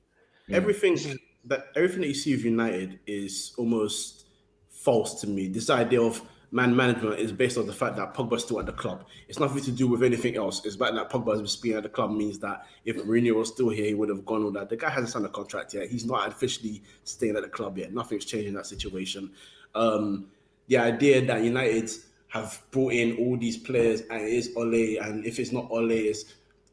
Everything that everything that you see with United is almost false to me. This idea of man management is based on the fact that Pogba's still at the club. It's nothing to do with anything else. It's about that Pogba's being at the club means that if Mourinho was still here, he would have gone with that. The guy hasn't signed a contract yet. He's not officially staying at the club yet. Nothing's changed in that situation. Um, the idea that United have brought in all these players and it is Ole, and if it's not Ole, it's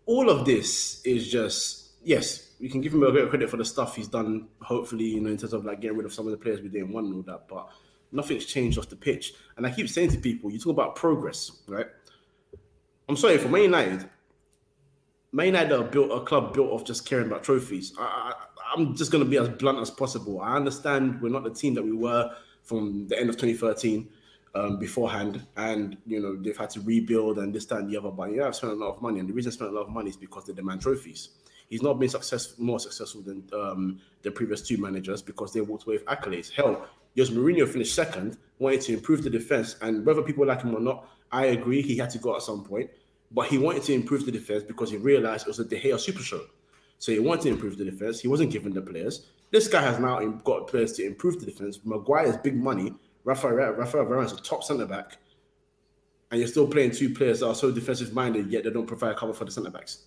all of this is just yes, we can give him a bit of credit for the stuff he's done. Hopefully, you know, in terms of like getting rid of some of the players we didn't want and all that, but nothing's changed off the pitch. And I keep saying to people, you talk about progress, right? I'm sorry for Man United. Man United are built a club built off just caring about trophies. I, I'm just going to be as blunt as possible. I understand we're not the team that we were from the end of 2013. um, beforehand, and you know they've had to rebuild and this that, and the other. But yeah, I've spent a lot of money, and the reason I spent a lot of money is because they demand trophies. He's not been more successful than um, the previous two managers because they walked away with accolades. Hell, Jose Mourinho finished second, wanted to improve the defense, and whether people like him or not, I agree he had to go at some point. But he wanted to improve the defense because he realized it was a De Gea super show. So he wanted to improve the defense. He wasn't given the players. This guy has now got players to improve the defense. Maguire's big money. Rafael Rafael Varane is a top centre back, and you're still playing two players that are so defensive minded, yet they don't provide cover for the centre backs.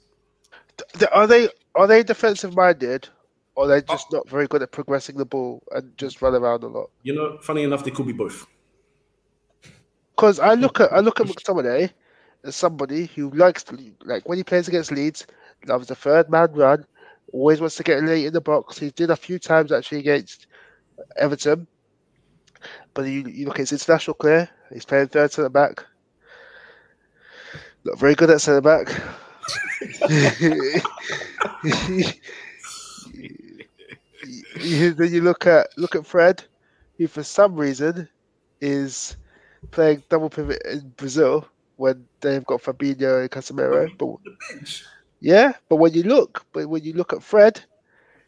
Are they are they defensive minded, or are they oh. just not very good at progressing the ball and just run around a lot? You know, funny enough, they could be both. Because I look at I look at McTominay as somebody who likes to like when he plays against Leeds, loves the third man run, always wants to get late in the box. He did a few times actually against Everton. But you, you look at his international career, he's playing third centre back. Not very good at centre back. then you look at look at Fred, who for some reason is playing double pivot in Brazil when they've got Fabinho and Casemiro. But yeah, but when you look, but when you look at Fred,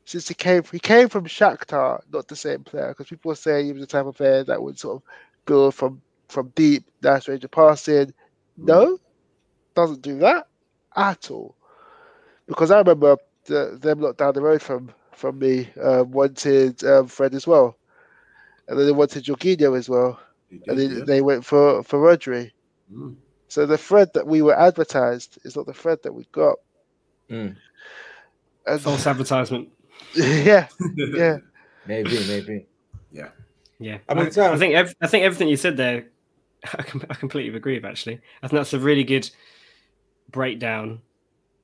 since he came, he came from Shakhtar, not the same player, because people were saying he was the type of player that would sort of go from from deep, nice range of passing. No, doesn't do that at all. Because I remember the, them lot down the road from from me um, wanted um, Fred as well, and then they wanted Jorginho as well, Did, and then yeah. they went for for Rodri. Mm. So the Fred that we were advertised is not the Fred that we got. Mm. And False advertisement. yeah, yeah. Maybe, maybe. Yeah, I mean, I, I think ev- I think everything you said there, I, com- I completely agree with. Actually, I think that's a really good breakdown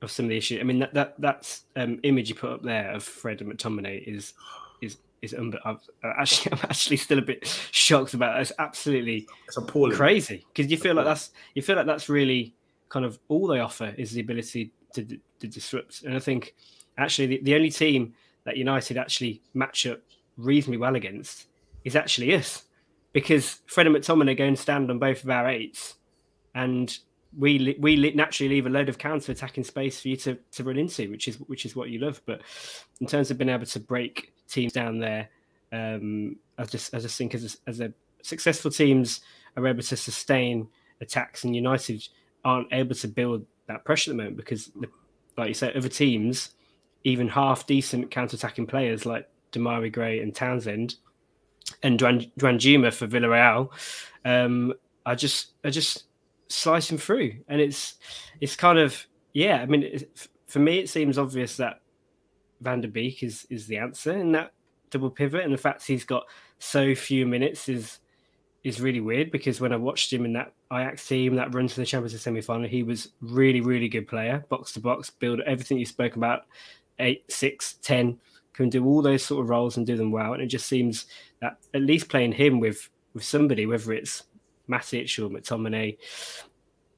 of some of the issues. I mean, that that that's um, image you put up there of Fred and McTominay is is is I've, uh, actually I'm actually still a bit shocked about that. It's absolutely It's appalling. crazy because you feel like that's you feel like that's really kind of all they offer is the ability to, to disrupt. And I think actually the, the only team that United actually match up reasonably well against is actually us because Fred and McTominay go and stand on both of our eights, and we we naturally leave a load of counter attacking space for you to, to run into, which is which is what you love. But in terms of being able to break teams down there, um, I just I just think as a, as a successful teams are able to sustain attacks, and United aren't able to build that pressure at the moment because, the, like you said, other teams, even half decent counter attacking players like Demarai Gray and Townsend and Dwan- Danjuma for Villarreal, um, are just are just slicing through, and it's it's kind of yeah. I mean, for me, it seems obvious that Van der Beek is is the answer in that double pivot, and the fact he's got so few minutes is is really weird because when I watched him in that Ajax team, that run to the Champions League semi final, he was really, really good player, box to box, build everything you spoke about, eight, six, ten, can do all those sort of roles and do them well. And it just seems that at least playing him with with somebody, whether it's Matic or McTominay,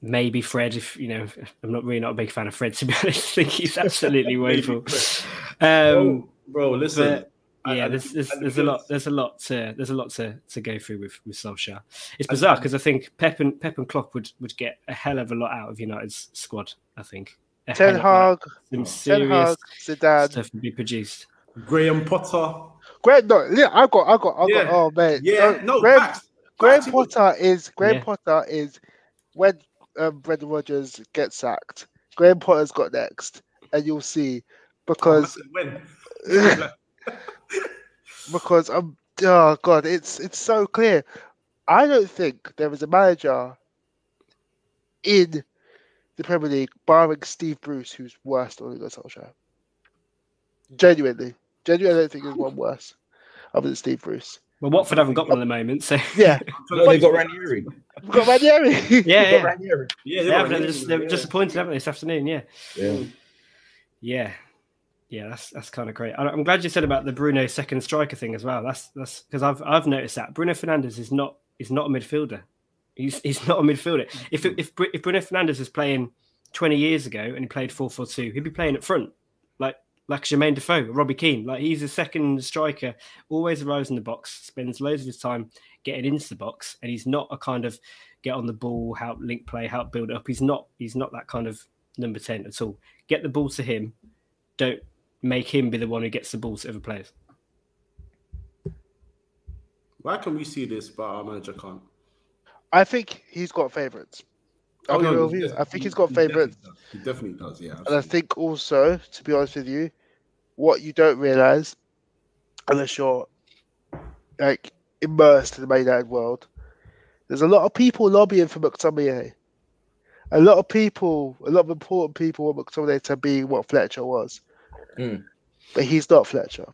maybe Fred. If you know, I'm not really not a big fan of Fred to be honest. I think he's absolutely woeful. Um, bro, bro, listen. but- yeah, I- there's there's, I- there's a lot there's a lot to there's a lot to, to go through with with Solskjaer. It's bizarre because I think Pep and Pep and Klopp would, would get a hell of a lot out of United's squad. I think A Ten hell of a. Hag, some Ten Hag, Zidane. stuff would be produced. Graham Potter. Great, no, yeah, I got, I got, I Yeah. got. Oh man, Yeah, no, Graham, facts. Graham Facts, he would- Potter is Graham Yeah. Potter is when um, Brendan Rodgers gets sacked. Graham Potter's got next, and you'll see because because um oh god, it's it's so clear. I don't think there is a manager in the Premier League, barring Steve Bruce, who's worse than Ole Solskjaer. Genuinely, genuinely, I don't think there's one worse other than Steve Bruce. Well, Watford haven't got one at the moment, so Yeah, No, they got Ranieri. we've got Ranieri. yeah, They got yeah. Ranieri. yeah, They they have, were- they're just, they're yeah. just appointed, haven't they, this afternoon? Yeah, Yeah. yeah, yeah. That's that's kind of great. I- I'm glad you said about the Bruno second striker thing as well. That's that's because I've I've noticed that Bruno Fernandes is not is not a midfielder. He's he's not a midfielder. If if if Bruno Fernandes is playing 20 years ago and he played 4-4-2, he'd be playing up front, like like Jermaine Defoe, Robbie Keane. Like he's a second striker, always arrives in the box, spends loads of his time getting into the box, and he's not a kind of get on the ball, help link play, help build up. He's not. He's not that kind of number ten at all. Get the ball to him. Don't make him be the one who gets the ball to other players. Why can we see this, but our manager can't? I think he's got favourites. I'll Oh, be no, real with you. he- I think he- he's got he favourites. does. He definitely does. Yeah. And I think also, to be honest with you, what you don't realise, unless you're like immersed in the Man United world, there's a lot of people lobbying for McTominay. A lot of people, a lot of important people want McTominay to be what Fletcher was. Mm. But he's not Fletcher.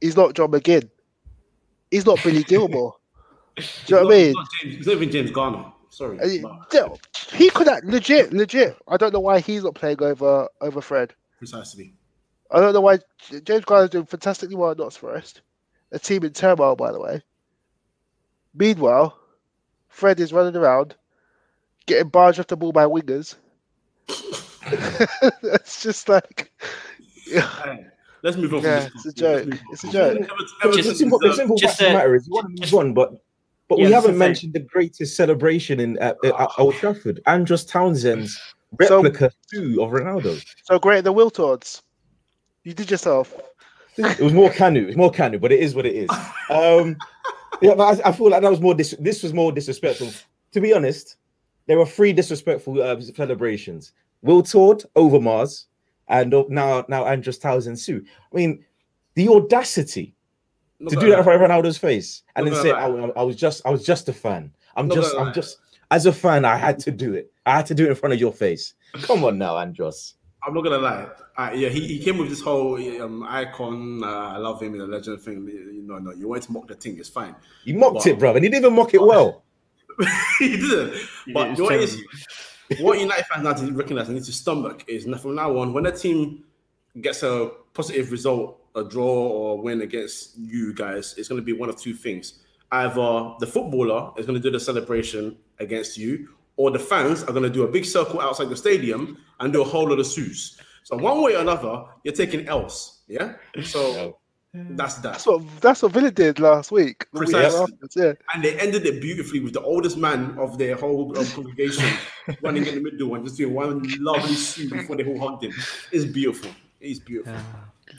He's not John McGinn. He's not Billy Gilmour. Do you know what I mean? It's not James, it's not even James Garner. Sorry. But He could have legit, legit. I don't know why he's not playing over over Fred. precisely. I don't know why James Garner's doing fantastically well at Notts Forest, a team in turmoil, by the way. Meanwhile, Fred is running around, getting barged off the ball by wingers. it's just like, yeah, let's move on. Yeah, it's a joke. It's a joke. Everton- It's simple, the simple just, fact of the uh, matter is you want to move just- on, but but Yeah, we haven't to say- mentioned the greatest celebration in at, at Old Trafford, Andros Townsend's So- replica two of Ronaldo. so great the Wiltords. You did yourself. It was more canu, it was more canu, but it is what it is. Um, yeah, but I, I feel like that was more dis- this was more disrespectful. To be honest, there were three disrespectful uh, celebrations: Wiltord, Overmars, and uh, now now Andros Townsend Sue. I mean, the audacity Not to do that in lie. front of Ronaldo's face and Not then say, I, I was just, I was just a fan. I'm Not just, I'm lie. just, as a fan, I had to do it. I had to do it in front of your face. Come on now, Andros. I'm not gonna lie. Uh, yeah, he, he came with this whole um, icon. Uh, I love him, he's a legend thing. You know, no, you want to mock the thing, it's fine. He mocked Wow. it, bro, and he didn't even mock it well. he didn't. But what, is, what United fans now to recognize and need to stomach is now from now on, when a team gets a positive result, a draw or win against you guys, it's going to be one of two things. Either the footballer is going to do the celebration against you, or the fans are going to do a big circle outside the stadium and do a whole lot of sues. So one way or another, you're taking else. Yeah. So that's that. That's what that's what Villa did last week. The week Precisely. afterwards, yeah. and they ended it beautifully with the oldest man of their whole um, congregation running in the middle and just doing one lovely sue before they all hugged him. It's beautiful. It's beautiful.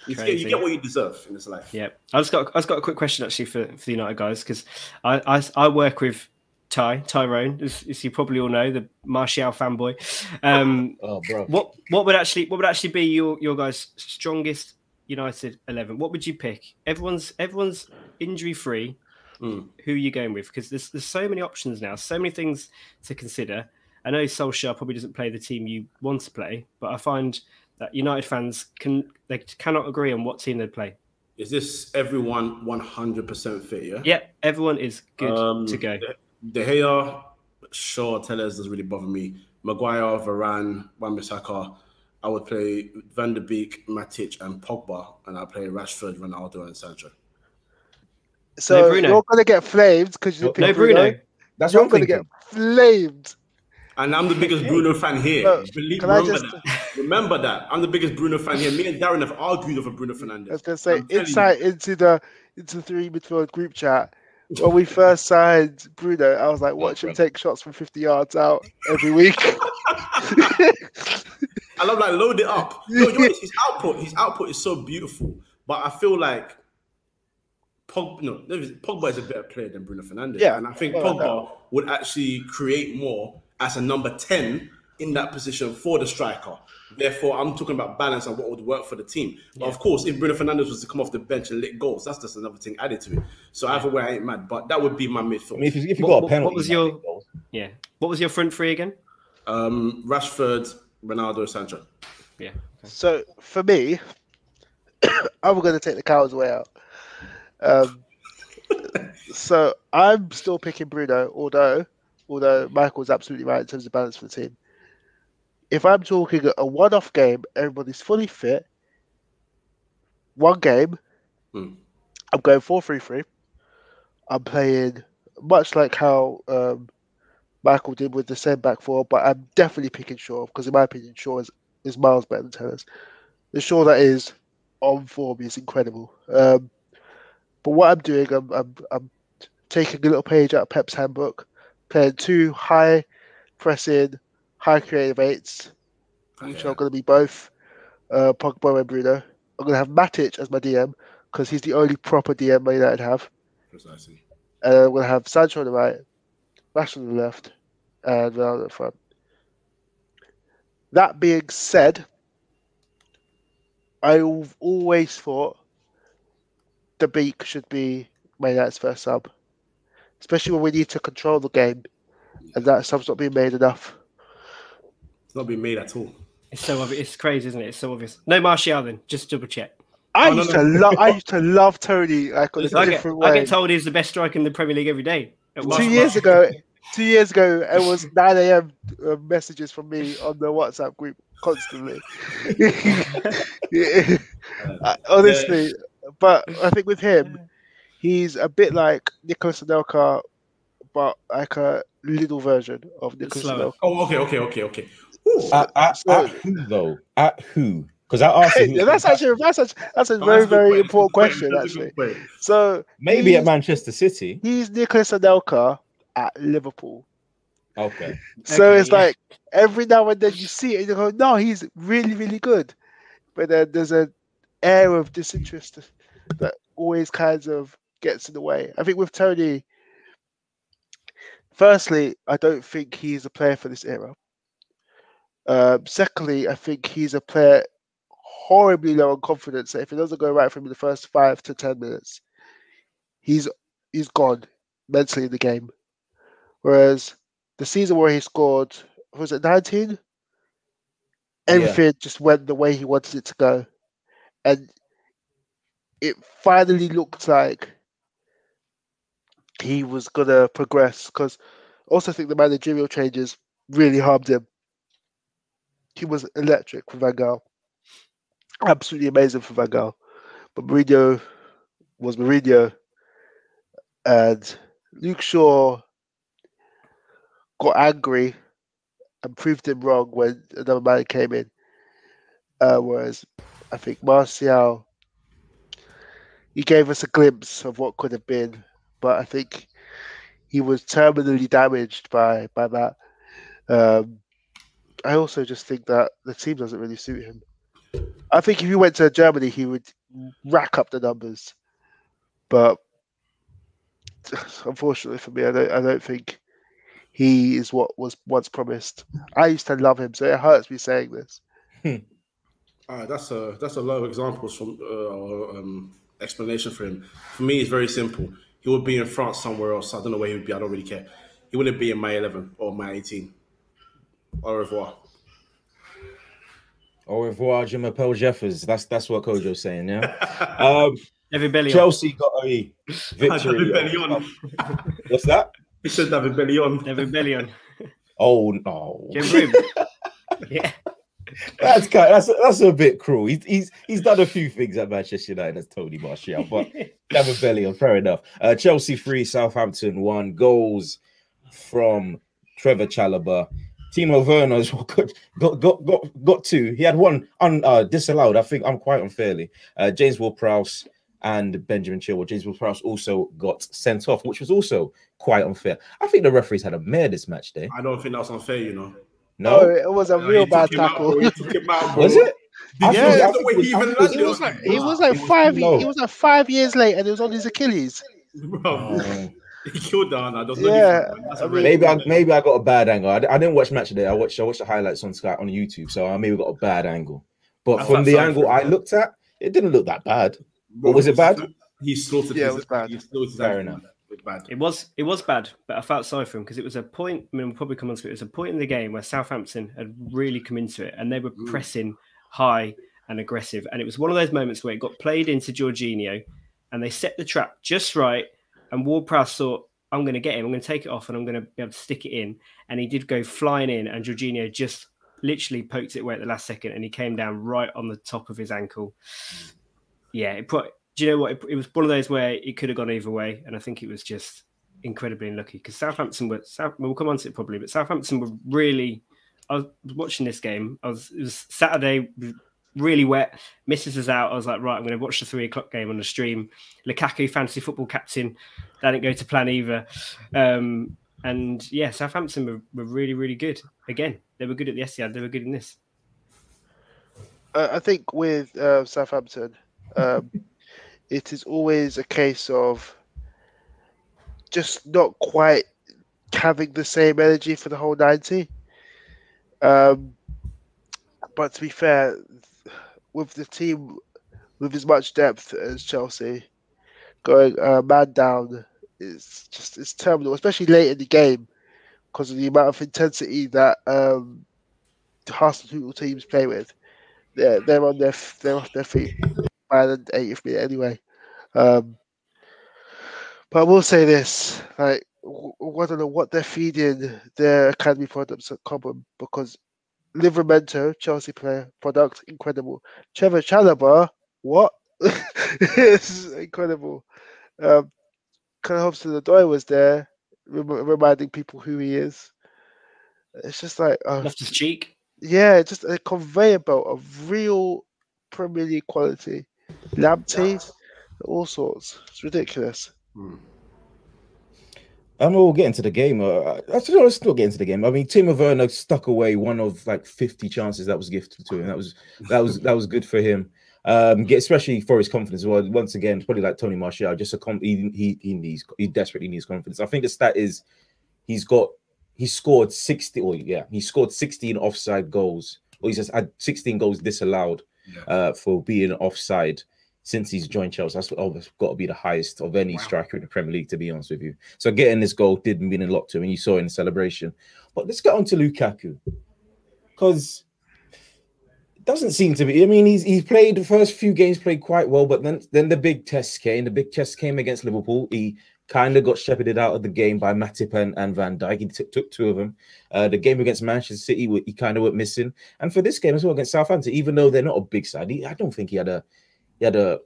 You get, you get what you deserve in this life. Yeah, I just got I just got a quick question actually for, for the United guys because I, I I work with Ty Tyrone, as, as you probably all know, the Martial fanboy. Um, Oh, bro. what what would actually what would actually be your your guys' strongest United eleven? What would you pick? Everyone's everyone's injury free. Mm. Who are you going with? Because there's there's so many options now, so many things to consider. I know Solskjaer probably doesn't play the team you want to play, but I find that United fans can they cannot agree on what team they play. Is this everyone 100% fit? Yeah. Yeah, everyone is good Um, to go. De Gea, sure, Telles doesn't really bother me. Maguire, Varane, Wan-Bissaka. I would play Van der Beek, Matic, and Pogba, and I play Rashford, Ronaldo, and Sancho. So Bruno. you're gonna get flamed because you No- picked No Bruno. That's You're what I'm gonna thinking. get flamed. And I'm the biggest Bruno fan here. No, Believe, can remember just- that. Remember that. I'm the biggest Bruno fan here. Me and Darren have argued over Bruno Fernandes. I Fernandes. was gonna say I'm insight into the into the three midfield group chat. When we first signed Bruno, I was like, watch him take shots from 50 yards out every week. I love like load it up. No, you know, his output, his output is so beautiful. But I feel like Pogba, no, Pogba is a better player than Bruno Fernandes. Yeah. and I think Pogba would actually create more as a number ten in that position for the striker. Therefore, I'm talking about balance and what would work for the team. But of course, if Bruno Fernandes was to come off the bench and lick goals, that's just another thing added to it. So either way, I ain't mad. But that would be my midfield. I mean, if you, if you What- got a what- penalty, what was your- Yeah. What was your front three again? Um, Rashford, Ronaldo, Sancho. Yeah. so for me, I'm gonna take the cowards way out. Um, so I'm still picking Bruno, although although Michael's absolutely right in terms of balance for the team. If I'm talking a one-off game, everybody's fully fit. One game, Hmm. I'm going 4-3-3. I'm playing much like how um, Michael did with the same back four, but I'm definitely picking Shaw because, in my opinion, Shaw is, is miles better than Telles. the Shaw that is on form is incredible. Um, but what I'm doing, I'm, I'm, I'm taking a little page out of Pep's handbook, playing two high pressing, high creative eights, which Yeah. are going to be both uh, Pogba and Bruno. I'm going to have Matic as my DM because he's the only proper DM Man United have. Precisely. And I'm going to have Sancho on the right, Rashford on the left, and Ronaldo at the front. That being said, I've always thought the beak should be Man United's first sub, especially when we need to control the game, and that sub's not being made enough. It's not been made at all. It's so obvious. It's crazy, isn't it? It's so obvious. No Martial then. Just double check. I Oh, used no. to love. I used to love Tony like on a I get, different I get told he's the best striker in the Premier League every day. Two Martial. years ago, two years ago, it was 9 a.m. Uh, messages from me on the WhatsApp group constantly. Yeah. Uh, Honestly, but I think with him, he's a bit like Nicolas Anelka, but like a little version of Nicholas slower. Anelka. Oh, okay, okay, okay, okay. Ooh, At, at, at who though? At who? Because I asked you. That's actually that's actually, that's a oh, very that's very point, important that's question. point, Actually, so maybe at Manchester City. he's Nicolas Anelka at Liverpool. Okay. So Okay, it's yeah. like every now and then you see it and you go, no, he's really, really good. But then there's a air of disinterest that always kind of gets in the way. I think with Tony, firstly, I don't think he's a player for this era. Um, secondly, I think he's a player horribly low on confidence. If it doesn't go right for him in the first five to ten minutes, he's he's gone mentally in the game. Whereas the season where he scored was it 19 everything just went the way he wanted it to go and it finally looked like he was gonna progress because I also think the managerial changes really harmed him he was electric for Van Gaal absolutely amazing for Van Gaal but Mourinho was Mourinho and Luke Shaw got angry and proved him wrong when another man came in. Uh, whereas I think Martial, he gave us a glimpse of what could have been, but I think he was terminally damaged by by that. Um, I also just think that the team doesn't really suit him. I think if he went to Germany, he would rack up the numbers, but unfortunately for me, I don't. I don't think he is what was once promised. I used to love him, so it hurts me saying this. Uh, that's a that's a lot of examples from uh, um, explanation for him. For me, it's very simple. He would be in France somewhere else. I don't know where he would be. I don't really care. He wouldn't be in my eleven or my eighteen. Au revoir. Au revoir, Jim Appel Jeffers. That's that's what Kojo's saying. Yeah. um, David Bellion. Chelsea got a David victory. Bellion. What's that? He said David Bellion. David Bellion. Oh no. Jim Rib. yeah. That's kind that's that's a bit cruel. He's he's he's done a few things at Manchester United as Tony Martial, but David Bellion, fair enough. Uh, Chelsea three, Southampton one. Goals from Trevor Chalobah. Timo Werner's got got got got, got two. He had one un, uh, disallowed. I think I'm quite unfairly. Uh, James Ward-Prowse and Benjamin Chilwell. James Ward-Prowse also got sent off, which was also quite unfair. I think the referees had a mare this match day. I don't think that's unfair. You know. No, Oh, it was a Uh, real bad took out, tackle. bro. He took him out, was it? I Yeah, think- the way it was- he even think it was- He was like he was like It was five. too. He was like five years late, and it was on his Achilles. Bro, Oh. He killed down. That's Yeah, not even, that's a I mean- red Maybe I maybe I got a bad angle. I, I didn't watch match today. I watched I watched the highlights on Sky on YouTube, so I maybe got a bad angle. But I from the angle I looked at, it didn't look that bad. Bro, was it bad? He slaughtered. Yeah, it was bad. He slaughtered his Fair enough. It was bad. It was it was bad, but I felt sorry for him because it was a point. I mean, we'll probably come on to it. It was a point in the game where Southampton had really come into it and they were Mm. pressing high and aggressive. And it was one of those moments where it got played into Jorginho and they set the trap just right. And Ward Prowse thought, I'm going to get him. I'm going to take it off and I'm going to be able to stick it in. And he did go flying in, and Jorginho just literally poked it away at the last second and he came down right on the top of his ankle. Yeah, it put. Do you know what? It, it was one of those where it could have gone either way, and I think it was just incredibly unlucky because Southampton were. South, we'll come on to it probably, but Southampton were really. I was watching this game. I was. It was Saturday. Really wet. Misses us out. I was like, right, I'm going to watch the three o'clock game on the stream. Lukaku, fantasy football captain, that didn't go to plan either. Um, and yeah, Southampton were, were, really, really good. Again, they were good at the Etihad. They were good in this. Uh, I think with uh, Southampton, um, it is always a case of just not quite having the same energy for the whole 90. Um, but to be fair, with the team with as much depth as Chelsea, going uh, man down is just it's terminal, especially late in the game because of the amount of intensity that um, the Arsenal teams play with. They're they're on their they're off their feet by the 80th minute anyway. Um, but I will say this: like, I don't know what they're feeding their academy products at Cobham because Livramento, Chelsea player, product incredible. Trevor Chalobah, what? it's incredible. Um, Callum Hudson-Odoi was there, rem- reminding people who he is. It's just like uh, Loftus Cheek. Yeah, just a conveyor belt of real Premier League quality. Lamptey, all sorts. It's ridiculous. Hmm. I'm all getting to the game. Uh, actually, no, let's not get into the game. I mean, Timo Werner stuck away one of like 50 chances that was gifted to him. That was that was that was good for him. Um, get, especially for his confidence. Well, once again, probably like Tony Martial, just a com- he, he he needs he desperately needs confidence. I think the stat is he's got he scored 60 or yeah, he scored 16 offside goals, or he's just had 16 goals disallowed yeah. uh, for being offside since he's joined Chelsea. That's oh, got to be the highest of any wow. striker in the Premier League, to be honest with you. So getting this goal did mean a lot to him, and you saw in the celebration. But let's get on to Lukaku, because it doesn't seem to be. I mean, he's he's played the first few games played quite well, but then then the big test came. The big test came against Liverpool. He kind of got shepherded out of the game by Matip and, and Van Dijk. He t- took two of them. Uh, the game against Manchester City, he kind of went missing. And for this game as well against Southampton, even though they're not a big side, he, I don't think he had a he had a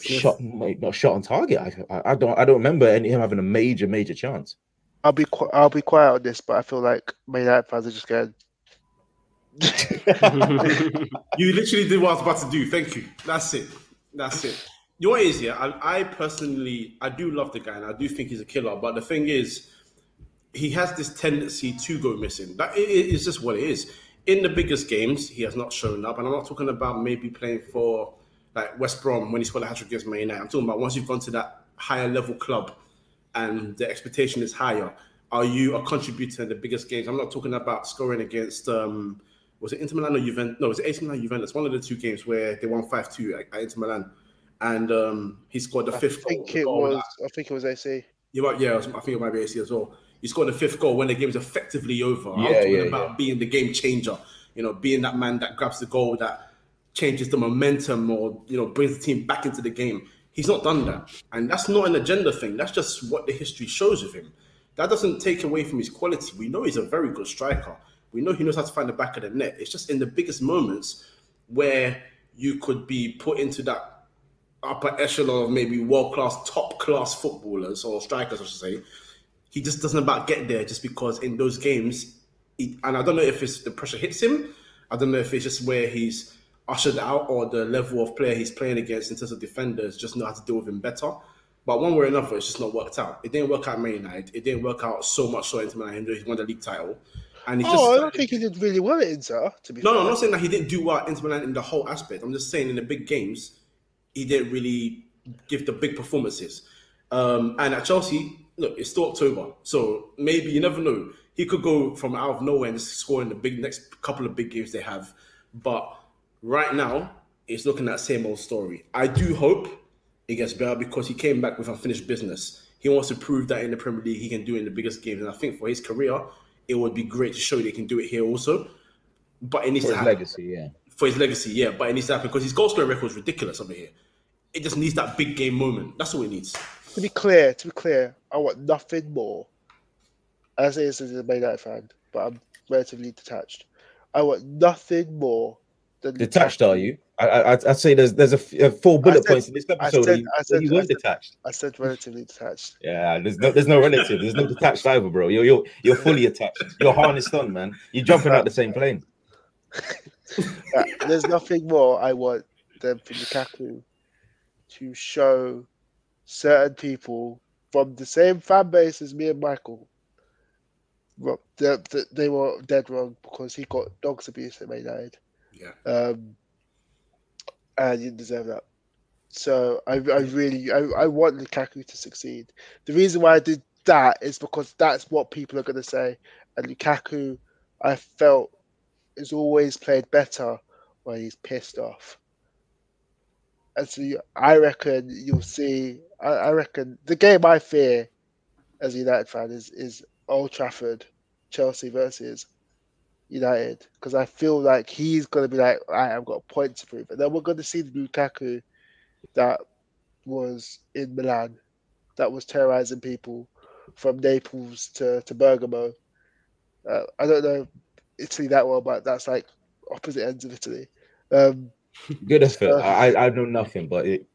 shot, not shot on target. I, I, don't, I don't remember any, him having a major, major chance. I'll be, qu- I'll be quiet on this, but I feel like Man United fans are just going. you literally did what I was about to do. Thank you. That's it. That's it. You know what is yeah? I, I personally, I do love the guy, and I do think he's a killer. But the thing is, he has this tendency to go missing. That is just what it is. In the biggest games, he has not shown up, and I'm not talking about maybe playing for like West Brom when he scored a hat trick against Man United. I'm talking about once you've gone to that higher level club and the expectation is higher. Are you a contributor in the biggest games? I'm not talking about scoring against um, was it Inter Milan or Juventus? No, was it AC Milan Juventus? One of the two games where they won five two at, Inter Milan, and um, he scored the fifth. I think goal, it goal was. That. I think it was AC. You're right. yeah, I think it might be AC as well. He scored the fifth goal when the game is effectively over. Yeah, I'm talking yeah, about yeah. being the game changer. You know, being that man that grabs the goal that changes the momentum or you know brings the team back into the game. He's not done that, and that's not an agenda thing. That's just what the history shows of him. That doesn't take away from his quality. We know he's a very good striker. We know he knows how to find the back of the net. It's just in the biggest moments where you could be put into that upper echelon of maybe world class, top class footballers or strikers, I should say. He just doesn't about get there just because in those games, he, and I don't know if it's the pressure hits him. I don't know if it's just where he's ushered out or the level of player he's playing against in terms of defenders just know how to deal with him better. But one way or another, it's just not worked out. It didn't work out Man United. It didn't work out so much so Man United. He won the league title. And he oh, just, I don't think he did really well at Inter, to be No, fair. no, I'm not saying that he didn't do well at Inter Milan in the whole aspect. I'm just saying in the big games, he didn't really give the big performances. Um, and at Chelsea, look, it's still October. So maybe you never know. He could go from out of nowhere and score in the big next couple of big games they have. But right now, it's looking that same old story. I do hope it gets better because he came back with unfinished business. He wants to prove that in the Premier League he can do it in the biggest games. And I think for his career, it would be great to show that he can do it here also. But it needs for to his happen. legacy, yeah. For his legacy, yeah. But it needs to happen because his goal scoring record is ridiculous over here. It just needs that big game moment. That's all it needs. To be clear, to be clear, I want nothing more. As it is as a Man United fan, but I'm relatively detached. I want nothing more detached are you? I, I, I'd say there's there's a, four bullet said, points in this episode. I said, I said, you weren't detached. I said relatively detached. Yeah, there's no there's no relative. There's no detached either, bro. You're you're you're fully attached. You're harnessed on, man. You're jumping out the same plane. Uh, there's nothing more I want than for Lukaku to show certain people from the same fan base as me and Michael that they were dead wrong because he got dogs abuse at Man United. Yeah. Um, and you deserve that. So I, I really, I, I want Lukaku to succeed. The reason why I did that is because that's what people are going to say. And Lukaku, I felt, has always played better when he's pissed off. And so you, I reckon you'll see. I, I reckon the game I fear as a United fan is is Old Trafford, Chelsea versus United, because I feel like he's going to be like, right, I've got a point to prove. And then we're going to see the Lukaku that was in Milan, that was terrorizing people from Naples to, to Bergamo. Uh, I don't know Italy that well, but that's like opposite ends of Italy. Um, Good effort. Uh, I I know nothing, but it.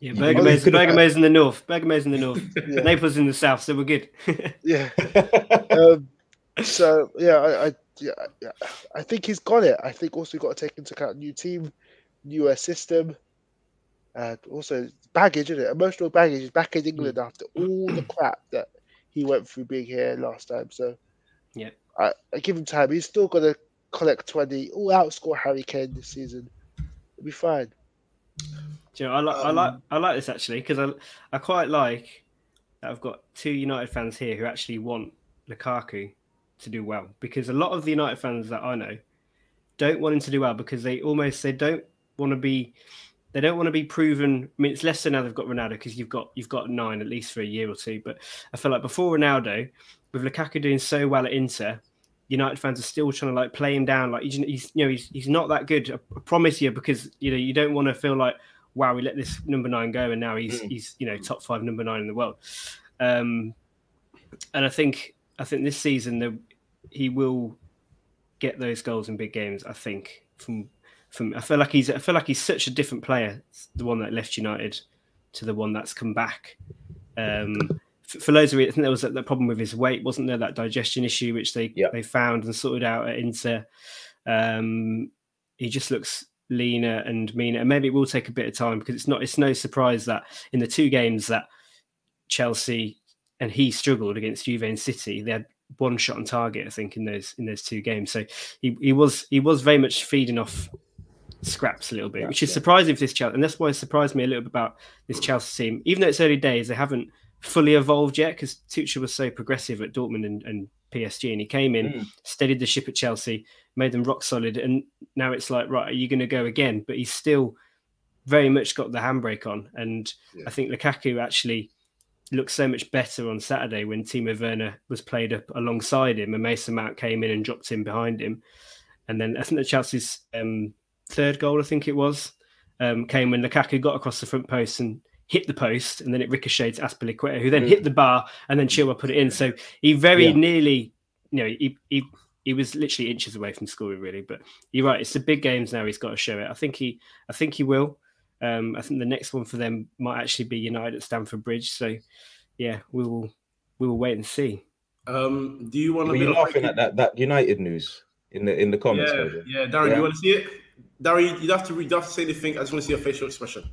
Yeah, Bergamo's, Bergamo's in the north. Bergamo's in the north. yeah. Naples in the south, so we're good. yeah. Um, so yeah, I, I yeah, I think he's got it. I think also got to take into account new team, new system, and also baggage, isn't it? Emotional baggage. He's back in England mm. after all the crap that he went through being here last time. So yeah, I, I give him time. He's still got to collect twenty. All outscore Harry Kane this season. It'll be fine. Do you know, I like um, I like I like this actually because I I quite like that I've got two United fans here who actually want Lukaku to do well because a lot of the United fans that I know don't want him to do well because they almost they don't want to be they don't want to be proven. I mean, it's less so now they've got Ronaldo because you've got you've got nine at least for a year or two. But I feel like before Ronaldo, with Lukaku doing so well at Inter, United fans are still trying to like play him down. Like he's, he's you know he's, he's not that good. I promise you because you know you don't want to feel like wow we let this number nine go and now he's mm. he's you know top five number nine in the world. Um, and I think I think this season the, he will get those goals in big games. I think from from I feel like he's I feel like he's such a different player, the one that left United to the one that's come back. Um, for, for loads of reasons, I think there was that, problem with his weight, wasn't there? That digestion issue, which they they found and sorted out at Inter. Um, he just looks leaner and meaner, and maybe it will take a bit of time because it's not. It's no surprise that in the two games that Chelsea and he struggled against Juve and City, they had one shot on target, I think, in those in those two games. So he, he was he was very much feeding off scraps a little bit, which is surprising for this Chelsea, and that's why it surprised me a little bit about this Chelsea team. Even though it's early days, they haven't fully evolved yet because Tuchel was so progressive at Dortmund and, and PSG, and he came in, mm. steadied the ship at Chelsea, made them rock solid, and now it's like, right, are you going to go again? But he's still very much got the handbrake on, and yeah. I think Lukaku actually looked so much better on Saturday when Timo Werner was played up alongside him, and Mason Mount came in and dropped in behind him, and then I think the Chelsea's um, third goal, I think it was, um, came when Lukaku got across the front post and hit the post, and then it ricocheted to Azpilicueta, who then mm. hit the bar, and then Chilwell put it in. So he very yeah. nearly, you know, he, he he was literally inches away from scoring, really. But you're right; it's the big games now. He's got to show it. I think he, I think he will. Um, I think the next one for them might actually be United at Stamford Bridge. So, yeah, we will we will wait and see. Um, do you want to? be laughing at that that United news in the in the comments? Yeah, yeah, Darren, yeah. you want to see it? Darren, you have to you have to say anything. I just want to see your facial expression.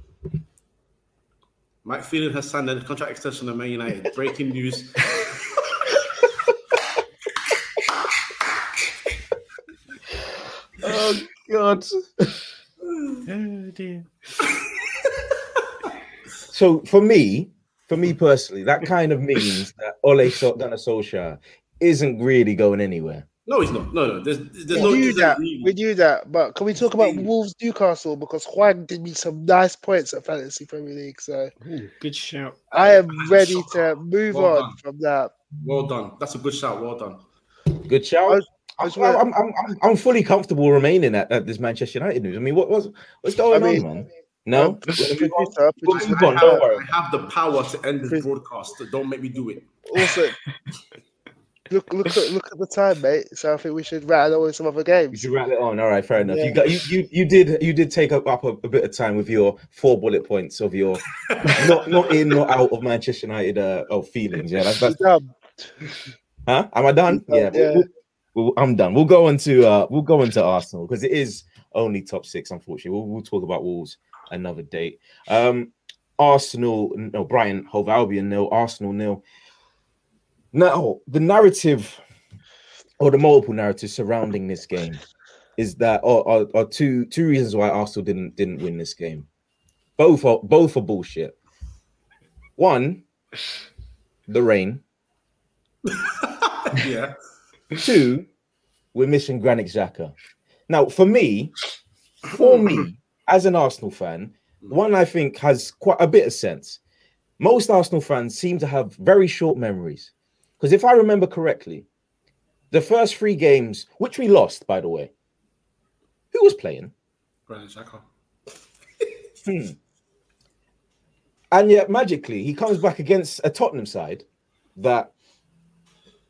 Mike Phelan has signed a contract extension at Man United. Breaking news. oh God. Oh dear. so for me, for me personally, that kind of means that Ole Gunnar Solskjaer isn't really going anywhere. No, he's not. No, no. There's, there's we no. Knew that. We knew that. But can we talk about Wolves Newcastle because Juan did me some nice points at Fantasy Premier League. So Ooh, good shout. I am ready to move well on done. from that. Well done. That's a good shout. Well done. Good shout. I'm, I'm, I'm, I'm, fully comfortable remaining at, at, this Manchester United news. I mean, what, what's what's going I mean, on, man? No, I, have the power to end this broadcast. Don't make me do it. Also, look, look at look at the time, mate. So I think we should rattle on some other games. You should rattle it on. All right, fair enough. Yeah. You got you, you you did you did take up, up a, a, bit of time with your four bullet points of your not not in not out of Manchester United uh, of feelings. Yeah, that's, that's... huh? Am I done? Yeah, yeah. We'll, we'll, I'm done. We'll go into uh we'll go into Arsenal because it is only top six, unfortunately. We'll, we'll talk about Wolves another date. Um, Arsenal, no, Brighton, Hove Albion nil, Arsenal nil. Now, the narrative or the multiple narratives surrounding this game is that are, are, are two two reasons why Arsenal didn't didn't win this game. Both are both are bullshit. One, the rain. yeah. Two, we're missing Granit Xhaka. Now, for me, for me, as an Arsenal fan, one I think has quite a bit of sense. Most Arsenal fans seem to have very short memories. Because if I remember correctly, the first three games, which we lost, by the way, who was playing? Granit Xhaka. Hmm. And yet, magically, he comes back against a Tottenham side that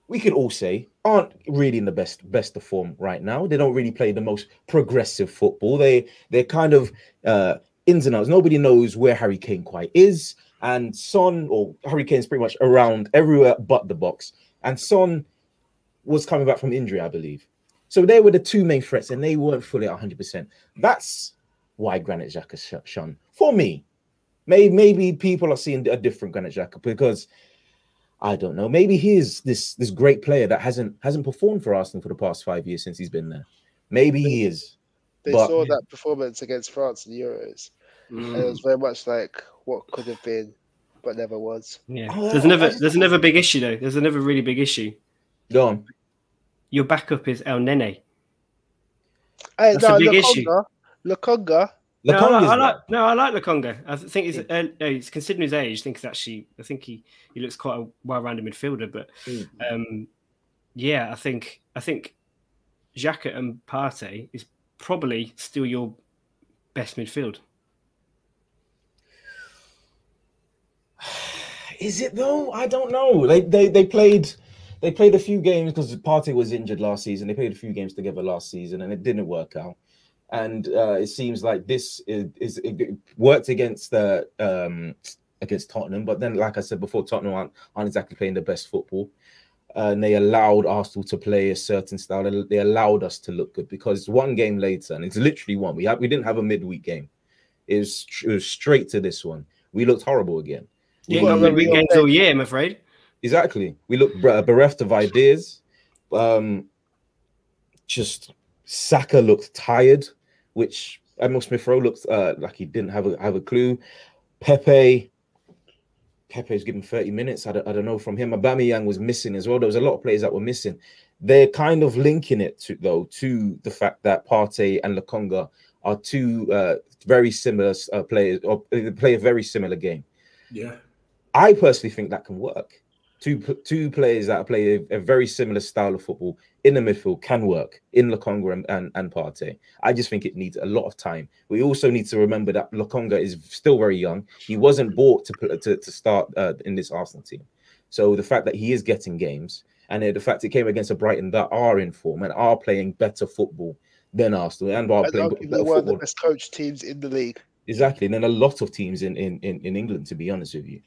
we could all say aren't really in the best best of form right now. They don't really play the most progressive football. They they're kind of uh, ins and outs. Nobody knows where Harry Kane quite is, and Son or Harry Kane's pretty much around everywhere but the box. And Son was coming back from injury, I believe. So they were the two main threats, and they weren't fully at 100%. That's why Granit Xhaka shone. For me, maybe, maybe people are seeing a different Granit Xhaka because I don't know. Maybe he is this this great player that hasn't hasn't performed for Arsenal for the past five years since he's been there. Maybe he is. They But- saw that performance against France in the Euros, and it was mm. very much like what could have been, but never was. Yeah. Oh, There's I another just- there's another big issue though. There's another really big issue. Go on. Your backup is Elneny. Hey, That's no, a big issue. Lokonga, No, I, like, I like no, I like Lokonga. I think he's uh, he's considering his age. I think he's actually. I think he he looks quite a well-rounded midfielder. But Mm. um, yeah, I think I think Xhaka and Partey is probably still your best midfield. Is it though? I don't know. They they they played they played a few games because Partey was injured last season. They played a few games together last season, and it didn't work out. And uh, it seems like this is, is it worked against the um, against Tottenham, but then, like I said before, Tottenham aren't, aren't exactly playing the best football. Uh, and they allowed Arsenal to play a certain style. They, allowed us to look good because one game later, and it's literally one. We have we didn't have a midweek game. It was, it was straight to this one. We looked horrible again. You Well, ain't got we- midweek games all year, I'm afraid. Exactly. We look ber- bereft of ideas. Um, just Saka looked tired, which Emil Smith Rowe looked uh, like he didn't have a have a clue. Pepe, Pepe's given 30 minutes. I don't, I don't know from him. Aubameyang was missing as well. There was a lot of players that were missing. They're kind of linking it to though to the fact that Partey and Lokonga are two uh, very similar uh, players or they play a very similar game. Yeah. I personally think that can work. Two two players that play a, a very similar style of football in the midfield can work in Lokonga and, and, and Partey. I just think it needs a lot of time. We also need to remember that Lokonga is still very young. He wasn't bought to to, to start uh, in this Arsenal team. So the fact that he is getting games and uh, the fact it came against a Brighton that are in form and are playing better football than Arsenal and are and playing better one of the best coached teams in the league. Exactly. And then a lot of teams in, in, in England, to be honest with you.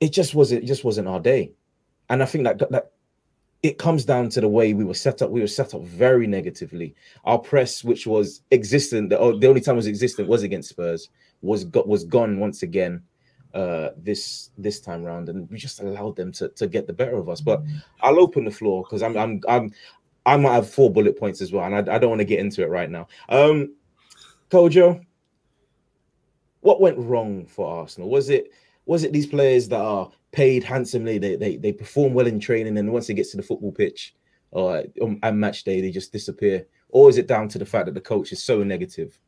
It just wasn't it just wasn't our day. And I think that that it comes down to the way we were set up. We were set up very negatively. Our press, which was existent, the, the only time it was existent was against Spurs, was got was gone once again uh this this time round and we just allowed them to, to get the better of us but i'll open the floor because i'm i'm i'm i might have four bullet points as well and i, I don't want to get into it right now um kojo what went wrong for Arsenal? Was it was it these players that are paid handsomely? They they, they perform well in training, and once it gets to the football pitch or um, and match day, they just disappear. Or is it down to the fact that the coach is so negative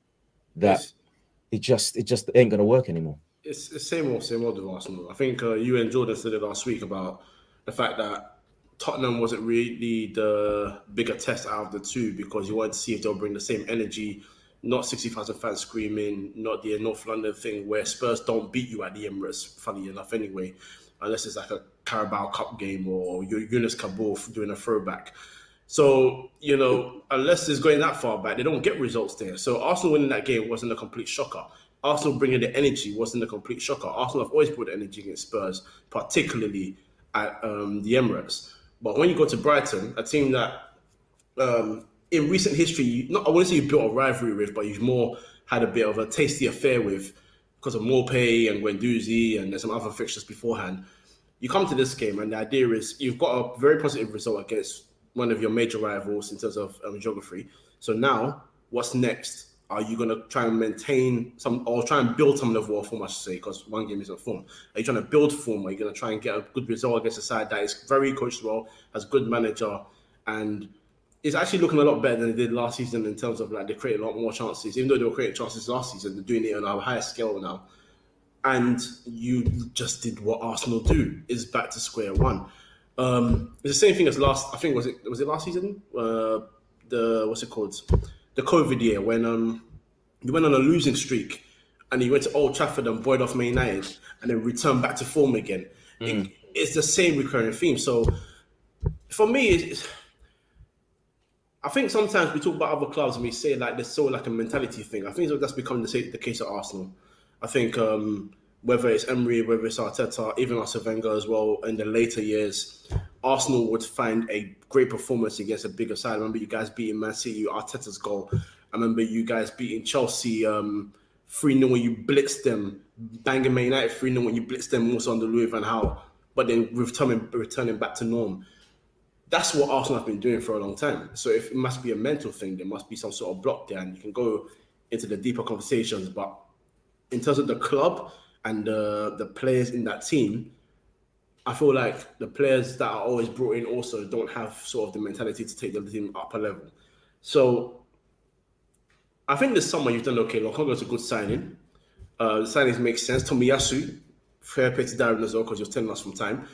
that It's, it just it just ain't gonna work anymore? it's, it's same old, same old with Arsenal. I think uh, you and Jordan said it last week about the fact that Tottenham wasn't really the bigger test out of the two because you wanted to see if they'll bring the same energy. Not 60,000 fans screaming, not the North London thing where Spurs don't beat you at the Emirates, funny enough, anyway, unless it's like a Carabao Cup game or Younes Kaboul doing a throwback. So, you know, unless it's going that far back, they don't get results there. So, Arsenal winning that game wasn't a complete shocker. Arsenal bringing the energy wasn't a complete shocker. Arsenal have always brought energy against Spurs, particularly at um, the Emirates. But when you go to Brighton, a team that um, in recent history, you, not I wouldn't say you built a rivalry with, but you've more had a bit of a tasty affair with because of Maupay and Guendouzi and there's some other fixtures beforehand. You come to this game, and the idea is you've got a very positive result against one of your major rivals in terms of um, geography. So now, what's next? Are you going to try and maintain some, or try and build some level of form? I should say, because one game isn't form. Are you trying to build form? Are you going to try and get a good result against a side that is very coached well, has good manager, and is actually looking a lot better than they did last season in terms of like they create a lot more chances. Even though they were creating chances last season, they're doing it on a higher scale now. And you just did what Arsenal do is back to square one. Um, it's the same thing as last. I think was it was it last season? Uh, the what's it called? The COVID year when um you went on a losing streak and you went to Old Trafford and void off Man United and then returned back to form again. Mm. It, it's the same recurring theme. So for me, it's, I think sometimes we talk about other clubs and we say like there's sort of like a mentality thing. I think that's becoming the, the case at Arsenal. I think um, whether it's Emery, whether it's Arteta, even Arsene Wenger as well, in the later years, Arsenal would find a great performance against a bigger side. I remember you guys beating Man City, Arteta's goal. I remember you guys beating Chelsea um, 3 0 when you blitzed them, banging Man United 3 0 when you blitzed them also under Louis Van Gaal, but then returning, returning back to norm that's what Arsenal have been doing for a long time. So if it must be a mental thing, there must be some sort of block there, and you can go into the deeper conversations. But in terms of the club and the the players in that team, I feel like the players that are always brought in also don't have sort of the mentality to take the team up a level. So I think this summer you've done okay. is a good signing. Uh, the signings make sense. Tomiyasu, fair play to Darren as well because you're telling us from time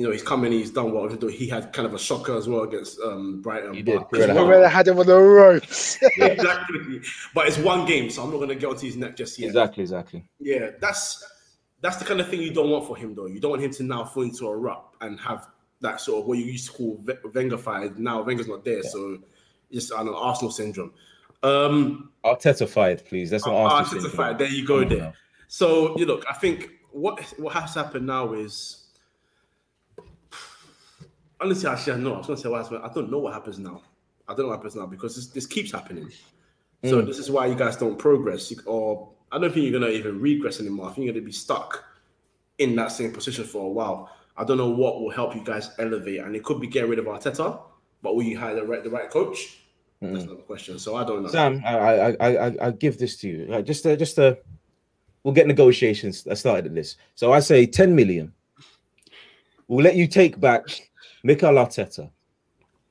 you know, he's come in, he's done well, he had kind of a shocker as well against um, Brighton. He did. But, I had him on the ropes. exactly. But it's one game, so I'm not going to get onto his neck just yet. Exactly, exactly. Yeah, that's that's the kind of thing you don't want for him, though. You don't want him to now fall into a rut and have that sort of what you used to call Wenger fired. Now Wenger's not there, yeah. so just an Arsenal syndrome. Um, Arteta fired, please. That's not Arsenal Arteta fired. There you go. there. So you look, I think what what has happened now is honestly, actually, I know. I was to say. I don't know what happens now. I don't know what happens now because this, this keeps happening. So mm. this is why you guys don't progress, or I don't think you're going to even regress anymore. I think you're going to be stuck in that same position for a while. I don't know what will help you guys elevate, and it could be getting rid of Arteta, but will you hire the right the right coach? Mm. That's another question. So I don't know. Sam, I I I, I give this to you. Like just uh, just uh, we'll get negotiations started at this. So I say ten million. We'll let you take back Mikel Arteta,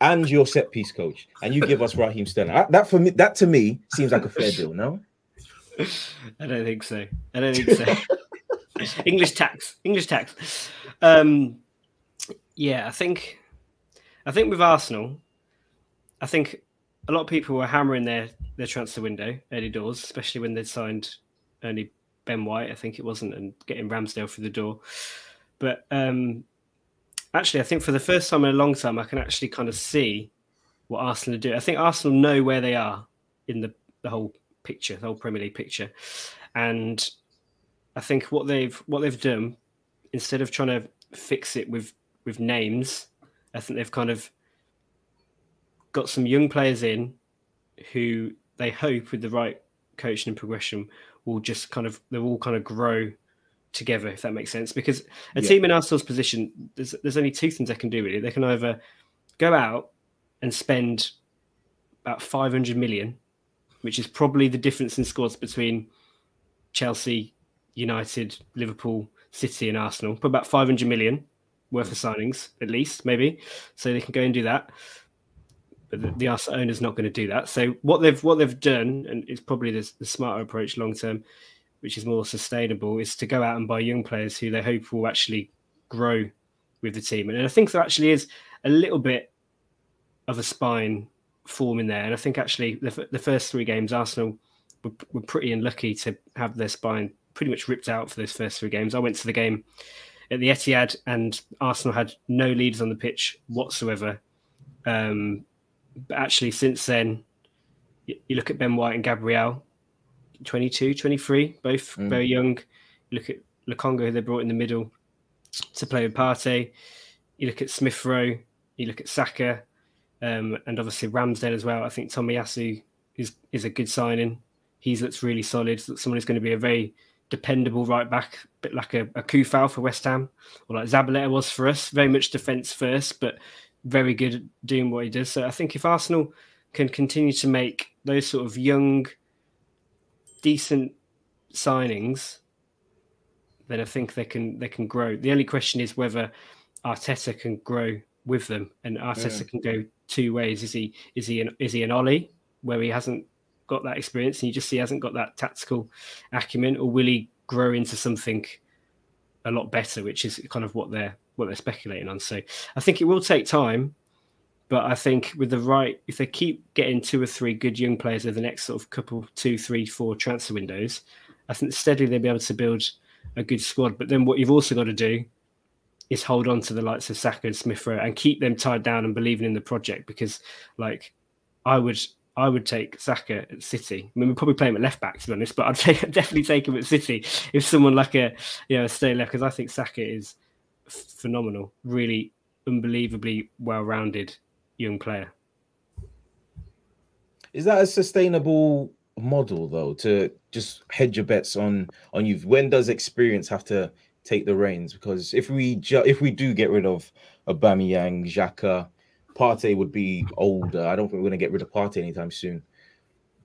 and your set piece coach, and you give us Raheem Sterling. That for me, that to me seems like a fair deal. No, I don't think so. I don't think so. English tax, English tax. Um, yeah, I think, I think with Arsenal, I think a lot of people were hammering their their transfer window early doors, especially when they signed only Ben White, I think it wasn't, and getting Ramsdale through the door. But um, actually, I think for the first time in a long time, I can actually kind of see what Arsenal do. I think Arsenal know where they are in the, the whole picture, the whole Premier League picture, and I think what they've what they've done instead of trying to fix it with with names, I think they've kind of got some young players in who they hope with the right coaching and progression will just kind of they'll all kind of grow together, if that makes sense. Because a yeah. team in Arsenal's position, there's there's only two things they can do really. They can either go out and spend about 500 million, which is probably the difference in scores between Chelsea, United, Liverpool, City, and Arsenal. Put about 500 million worth of mm. signings, at least, maybe. So they can go and do that. But the, the Arsenal owner's not going to do that. So what they've what they've done, and it's probably the, the smarter approach long term, which is more sustainable, is to go out and buy young players who they hope will actually grow with the team. And I think there actually is a little bit of a spine forming there. And I think actually the, the first three games, Arsenal were, were, pretty unlucky to have their spine pretty much ripped out for those first three games. I went to the game at the Etihad and Arsenal had no leaders on the pitch whatsoever. Um, but actually, since then, you, you look at Ben White and Gabriel, 22, 23, both mm. very young. Look at Lokonga, who they brought in the middle to play with Partey. You look at Smith Rowe. You look at Saka. Um, and obviously Ramsdale as well. I think Tomiyasu is is a good signing. He's looks really solid. Someone who's going to be a very dependable right back, a bit like a, a Coufal for West Ham, or like Zabaleta was for us. Very much defence first, but very good at doing what he does. So I think if Arsenal can continue to make those sort of young, decent signings, then I think they can they can grow. The only question is whether Arteta can grow with them, and Arteta yeah. can go two ways. Is he is he an is he an Ole where he hasn't got that experience and you just see he hasn't got that tactical acumen, or will he grow into something a lot better, which is kind of what they're what they're speculating on. So I think it will take time, but I think with the right, if they keep getting two or three good young players over the next sort of couple, two, three, four transfer windows, I think steadily they'll be able to build a good squad. But then what you've also got to do is hold on to the likes of Saka and Smith Rowe and keep them tied down and believing in the project because, like, I would I would take Saka at City. I mean, we'd probably play him at left back to be honest, but I'd definitely take him at City if someone like a you know stay left because I think Saka is phenomenal, really unbelievably well-rounded young player. Is that a sustainable model though to just hedge your bets on on you? When does experience have to take the reins? Because if we ju- if we do get rid of Aubameyang, Xhaka, Partey would be older. I don't think we're going to get rid of Partey anytime soon.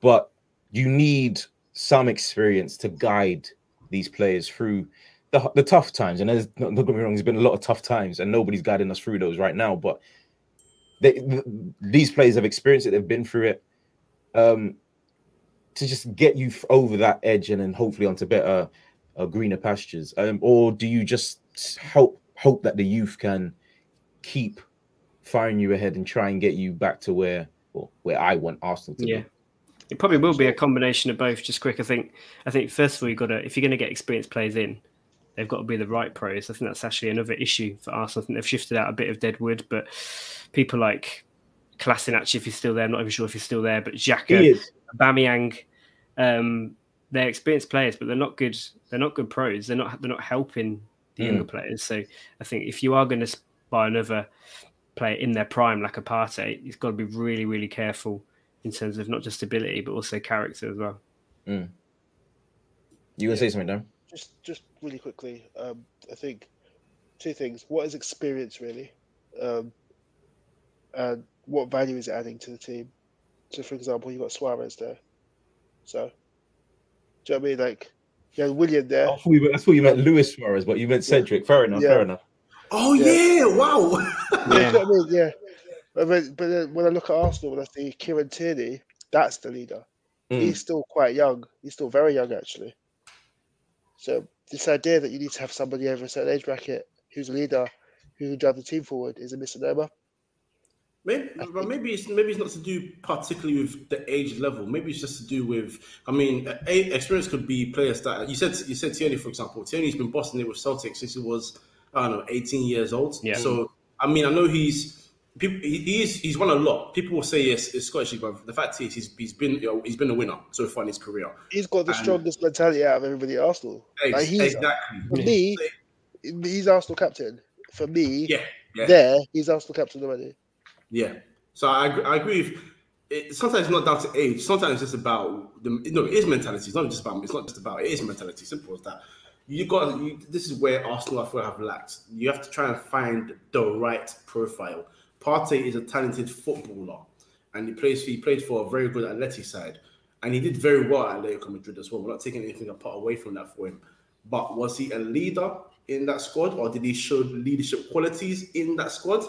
But you need some experience to guide these players through the, the tough times. And there's don't get me wrong, there's been a lot of tough times, and nobody's guiding us through those right now. But they, these players have experienced it, they've been through it. Um, to just get you over that edge and then hopefully onto better, uh, greener pastures, um, or do you just hope hope that the youth can keep firing you ahead and try and get you back to where well, where I want Arsenal to yeah. be. It probably will be a combination of both. Just quick, I think. I think first of all, you've got to if you're going to get experienced players in, they've got to be the right pros. I think that's actually another issue for Arsenal. I think they've shifted out a bit of deadwood, but people like Kolasinac, if he's still there, I'm not even sure if he's still there, but Xhaka, Bamiyang, um, they're experienced players, but they're not good. They're not good pros. They're not. They're not helping the mm. younger players. So I think if you are going to buy another player in their prime like a Partey, he's got to be really, really careful in terms of not just ability but also character as well. Mm. You gonna yeah. say something, Dan? Just, just really quickly. Um, I think two things. What is experience really, um, and what value is it adding to the team? So, for example, you got Soares there. So, do you know what I mean? Like, you had Willian there. I thought, you, I thought you meant Luis Suarez, but you meant Cedric. Yeah. Fair enough. Yeah. Fair enough. Oh yeah, yeah wow. yeah. You know I mean? yeah. But, then, but then when I look at Arsenal, when I see Kieran Tierney, that's the leader. Mm. He's still quite young. He's still very young, actually. So this idea that you need to have somebody over a certain age bracket who's a leader, who can drive the team forward, is a misnomer. Maybe, but maybe it's maybe it's not to do particularly with the age level. Maybe it's just to do with. I mean, experience could be players that you said. You said Tierney, for example. Tierney's been bossing it with Celtic since he was I don't know, 18 years old. Yeah. So I mean, I know he's people. He's he's won a lot. People will say yes, it's Scottish, but the fact is, he's he's been you know, he's been a winner so far in his career. He's got the and, strongest mentality out of everybody at Arsenal. Ex- like exactly. For me, he's Arsenal captain. For me, yeah, yeah. there he's Arsenal captain already. Yeah. So I I agree with. It, sometimes it's not down to age. Sometimes it's just about the no. It is mentality. It's not just about. It's not just about. It is mentality. Simple as that you got you, this is where Arsenal I feel have lacked. You have to try and find the right profile. Partey is a talented footballer, and he plays. He played for a very good Atleti side, and he did very well at Atletico Madrid as well. We're not taking anything apart away from that for him. But was he a leader in that squad, or did he show leadership qualities in that squad?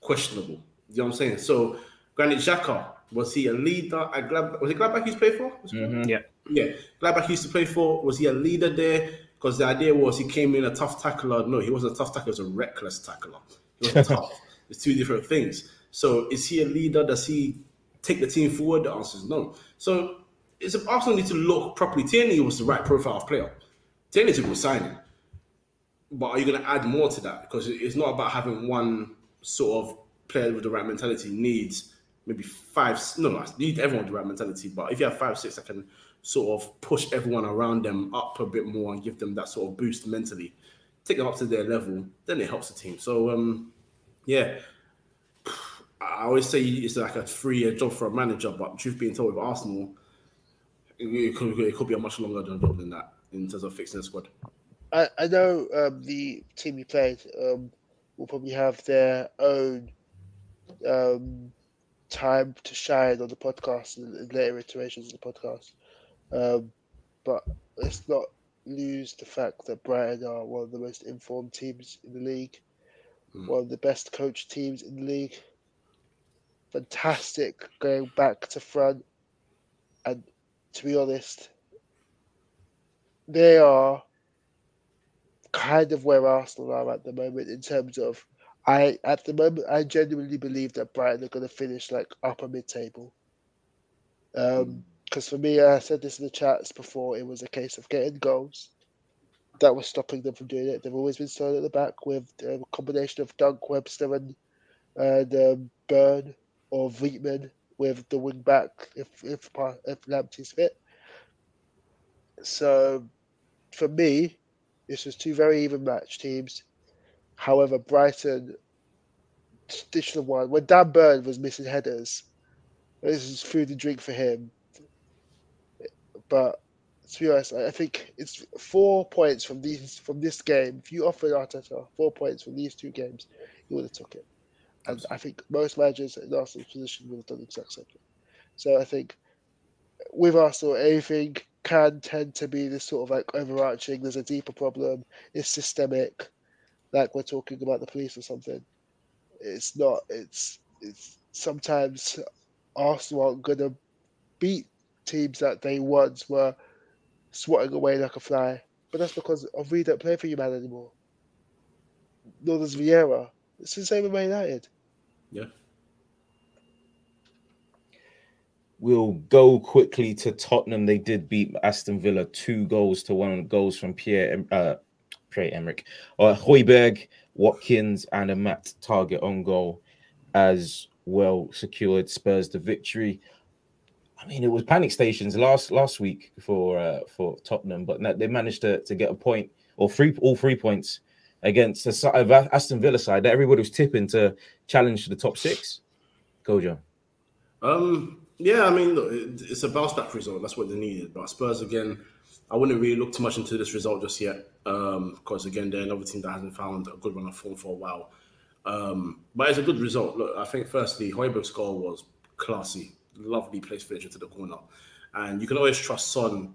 Questionable. You know what I'm saying? So, Granit Xhaka was he a leader at Glad? Was it Gladbach he's played for? Mm-hmm. Yeah, yeah. Gladbach used to play for. Was he a leader there? because the idea was he came in a tough tackler. No, he wasn't a tough tackler. He was a reckless tackler. He was tough. It's two different things. So is he a leader? Does he take the team forward? The answer is no. So it's Arsenal need to look properly. Tierney was the right profile of player. Tierney's a good signing. But are you going to add more to that? Because it's not about having one sort of player with the right mentality. Needs maybe five. No, no, need everyone with the right mentality. But if you have five, six that can sort of push everyone around them up a bit more and give them that sort of boost mentally, take them up to their level, then it helps the team. So um, yeah, I always say it's like a three-year job for a manager, but truth being told, with Arsenal, it could, it could be a much longer job than that in terms of fixing the squad. I, I know um, the team you played um, will probably have their own um, time to shine on the podcast and later iterations of the podcast. Um, but let's not lose the fact that Brighton are one of the most informed teams in the league, mm. one of the best coached teams in the league. Fantastic going back to front. And to be honest, they are kind of where Arsenal are at the moment in terms of I at the moment I genuinely believe that Brighton are going to finish like upper mid table. Um, because for me, I said this in the chats before, it was a case of getting goals that was stopping them from doing it. They've always been solid at the back with a combination of Dunk, Webster, and and um, Burn or Veltman with the wing back if if if Lamptey's fit. So, for me, this was two very even match teams. However, Brighton should have won. When Dan Burn was missing headers, this is food and drink for him. But to be honest, I think it's four points from these from this game. If you offered Arteta four points from these two games, he would have took it. And I think most managers in Arsenal's position would have done the exact same thing. So I think with Arsenal, anything can tend to be this sort of like overarching. There's a deeper problem. It's systemic like we're talking about the police or something. It's not. It's it's sometimes Arsenal aren't gonna beat teams that they once were swatting away like a fly. But that's because Henry don't play for you man anymore. Nor does Vieira. It's the same with Man United. Yeah. We'll go quickly to Tottenham. They did beat Aston Villa two goals to one goals from Pierre uh, Trey Emmerich, uh, Højbjerg, Watkins, and a Matt Targett on goal as well secured Spurs the victory. I mean, it was panic stations last last week for uh, for Tottenham, but they managed to, to get a point or three all three points against the Aston Villa side that everybody was tipping to challenge the top six. Go, John. Um, yeah, I mean, look, it's a bounce back result. That's what they needed. But Spurs again I wouldn't really look too much into this result just yet, um, because again, they're another team that hasn't found a good run of form for a while. Um, but it's a good result. Look, I think firstly, Højbjerg's goal was classy, lovely place finish into the corner, and you can always trust Son.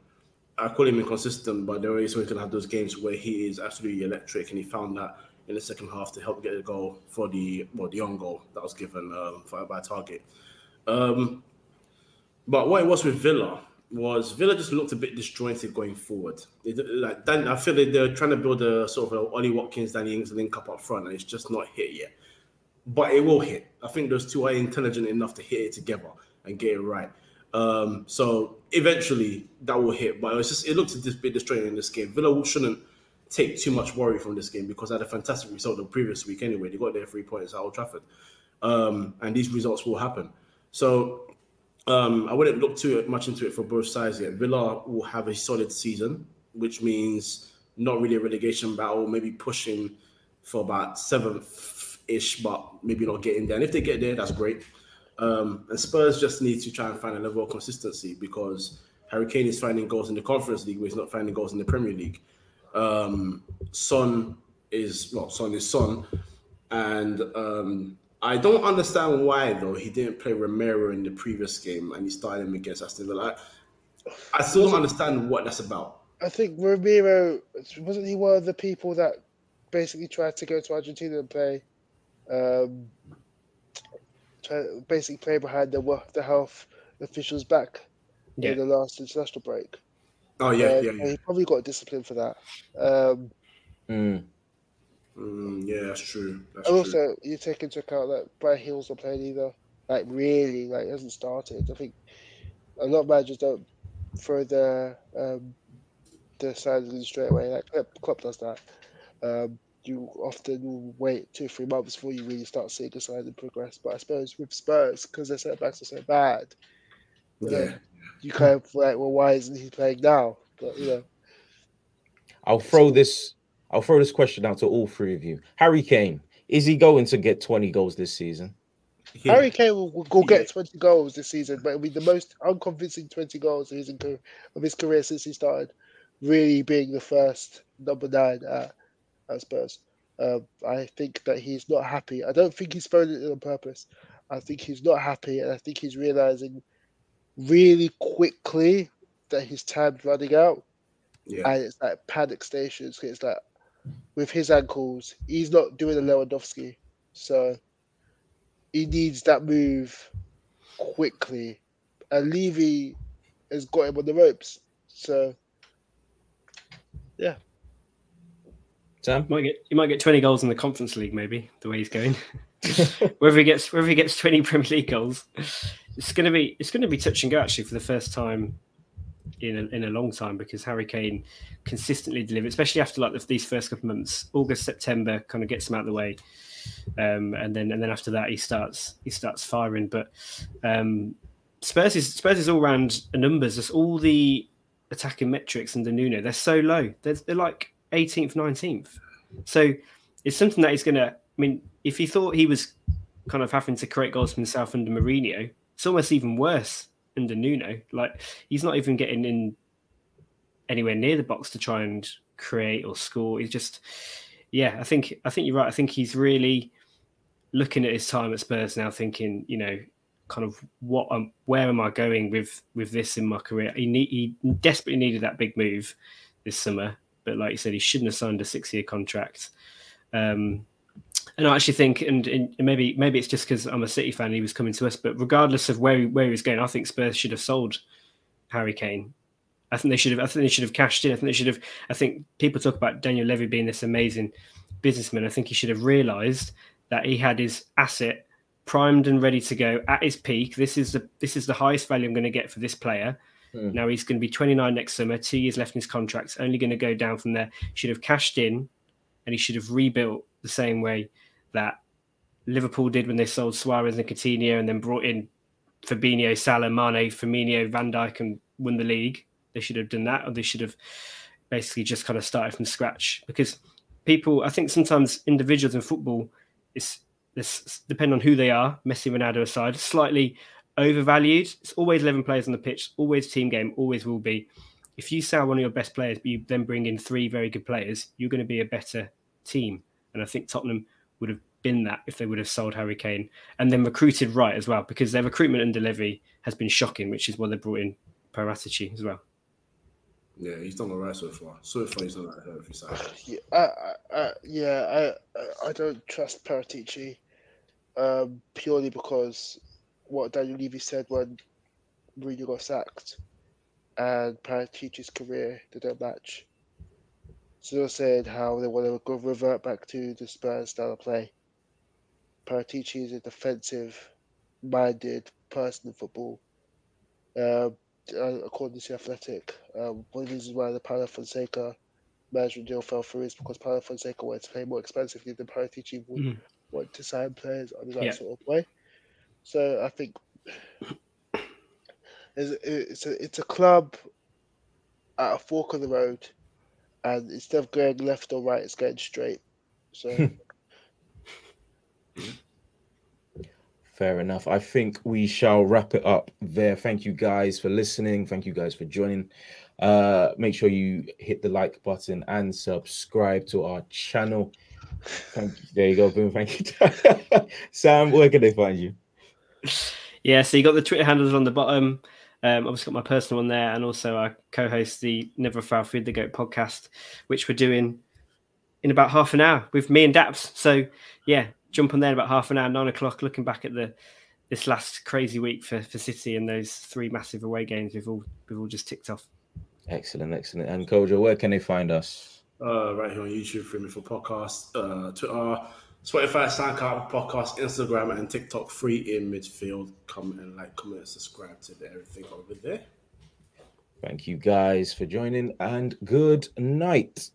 I call him inconsistent, but there is always going to have those games where he is absolutely electric, and he found that in the second half to help get the goal for the well, the own goal that was given um, for, by Targett. Um, but what it was with Villa, was Villa just looked a bit disjointed going forward. It, like Dan, I feel like they're trying to build a sort of a Ollie Watkins, Danny Ings link up up front, and it's just not hit yet. But it will hit. I think those two are intelligent enough to hit it together and get it right. Um, so eventually that will hit. But it's just it looked a bit disjointed in this game. Villa shouldn't take too much worry from this game because they had a fantastic result the previous week anyway. They got their three points at Old Trafford, um, and these results will happen. So um, I wouldn't look too much into it for both sides yet. Villa will have a solid season, which means not really a relegation battle, maybe pushing for about seventh ish, but maybe not getting there. And if they get there, that's great. Um, and Spurs just need to try and find a level of consistency because Harry Kane is finding goals in the Conference League, but he's not finding goals in the Premier League. Um, Son is well, Son is Son, and um, I don't understand why though he didn't play Romero in the previous game and he started him against Aston Villa. I, I still don't understand what that's about. I think Romero wasn't he one of the people that basically tried to go to Argentina and play, um, try, basically play behind the the health officials back yeah. in the last international break. Oh yeah, um, yeah, yeah. He probably got disciplined for that. Um, mm. Mm, yeah, that's true. That's and also, true. you take into account that Brad Hill's not playing either. Like really, like hasn't started. I think a lot of managers don't throw the um, the sides in straight away. Like Klopp, Klopp does that. Um, you often wait two, three months before you really start seeing a sign and progress. But I suppose with Spurs, because their setbacks are so bad, yeah, you kind of like, well, why isn't he playing now? But you know, I'll throw this I'll throw this question out to all three of you. Harry Kane, is he going to get 20 goals this season? Yeah. Harry Kane will, will, will get 20 goals this season, but it'll be the most unconvincing 20 goals of his, of his career since he started really being the first number nine at, at Spurs. Um, I think that he's not happy. I don't think he's thrown it on purpose. I think he's not happy, and I think he's realizing really quickly that his time's running out. Yeah. And it's like panic stations. It's like with his ankles, he's not doing a Lewandowski. So he needs that move quickly. And Levy has got him on the ropes. So yeah. Sam? Might get you might get twenty goals in the conference league, maybe, the way he's going. whether he gets whether he gets twenty Premier League goals, it's gonna be it's gonna be touch and go actually for the first time in a, in a long time because Harry Kane consistently delivered, especially after like the, these first couple of months, August September, kind of gets him out of the way, um, and then and then after that he starts he starts firing. But um, Spurs is Spurs is all round numbers. Just all the attacking metrics under Nuno, they're so low. They're, they're like 18th, 19th. So it's something that he's going to. I mean, if he thought he was kind of having to create goals for himself under Mourinho, it's almost even worse under Nuno. Like he's not even getting in anywhere near the box to try and create or score. He's just, yeah, I think I think you're right. I think he's really looking at his time at Spurs now, thinking, you know, kind of what um, where am I going with with this in my career? He need, he desperately needed that big move this summer, but like you said, he shouldn't have signed a six year contract. Um, and I actually think, and, and maybe maybe it's just because I'm a City fan, he was coming to us. But regardless of where where he was going, I think Spurs should have sold Harry Kane. I think they should have. I think they should have cashed in. I think they should have. I think people talk about Daniel Levy being this amazing businessman. I think he should have realised that he had his asset primed and ready to go at his peak. This is the this is the highest value I'm going to get for this player. Mm. Now he's going to be 29 next summer, two years left in his contract. Only going to go down from there. Should have cashed in, and he should have rebuilt the same way that Liverpool did when they sold Suarez and Coutinho and then brought in Fabinho, Salah, Mane, Firmino, Van Dijk and won the league. They should have done that, or they should have basically just kind of started from scratch. Because people, I think sometimes individuals in football, it's this depend on who they are. Messi, Ronaldo aside, slightly overvalued. It's always eleven players on the pitch, always team game, always will be. If you sell one of your best players, but you then bring in three very good players, you're going to be a better team. And I think Tottenham would have been that if they would have sold Harry Kane and then recruited right as well, because their recruitment and delivery has been shocking, which is why they brought in Paratici as well. Yeah, he's done all right so far. So far, he's done that every side. Yeah, I, I, yeah, I, I don't trust Paratici um, purely because what Daniel Levy said when Mourinho got sacked and Paratici's career don't match. So they said how they want to go revert back to the Spurs style of play. Paratici is a defensive minded person in football. Uh, according to the Athletic, um, one of the reasons why the Paulo Fonseca management deal fell through is because Paulo Fonseca wanted to pay more expensively than Paratici would mm. want to sign players on that yeah. sort of way. So I think it's, a it's a club at a fork of the road and instead of going left or right, it's going straight. So. Fair enough. I think we shall wrap it up there. Thank you guys for listening. Thank you guys for joining. Uh, make sure you hit the like button and subscribe to our channel. Thank you. There you go. Boom. Thank you. Sam, where can they find you? Yeah, so you got the Twitter handles on the bottom. Um, obviously got my personal one there, and also I co-host the Never Foul Feed the Goat podcast, which we're doing in about half an hour with me and Daps. So yeah, jump on there in about half an hour, nine o'clock. Looking back at the this last crazy week for, for City and those three massive away games we've all we've all just ticked off. Excellent, excellent. And Kojo, where can they find us? Uh, right here on YouTube, Free for Podcast, uh, Twitter, Spotify, SoundCloud, Podcast, Instagram, and TikTok. Free in midfield. Come and like, comment, and subscribe to everything over there. Thank you guys for joining, and good night.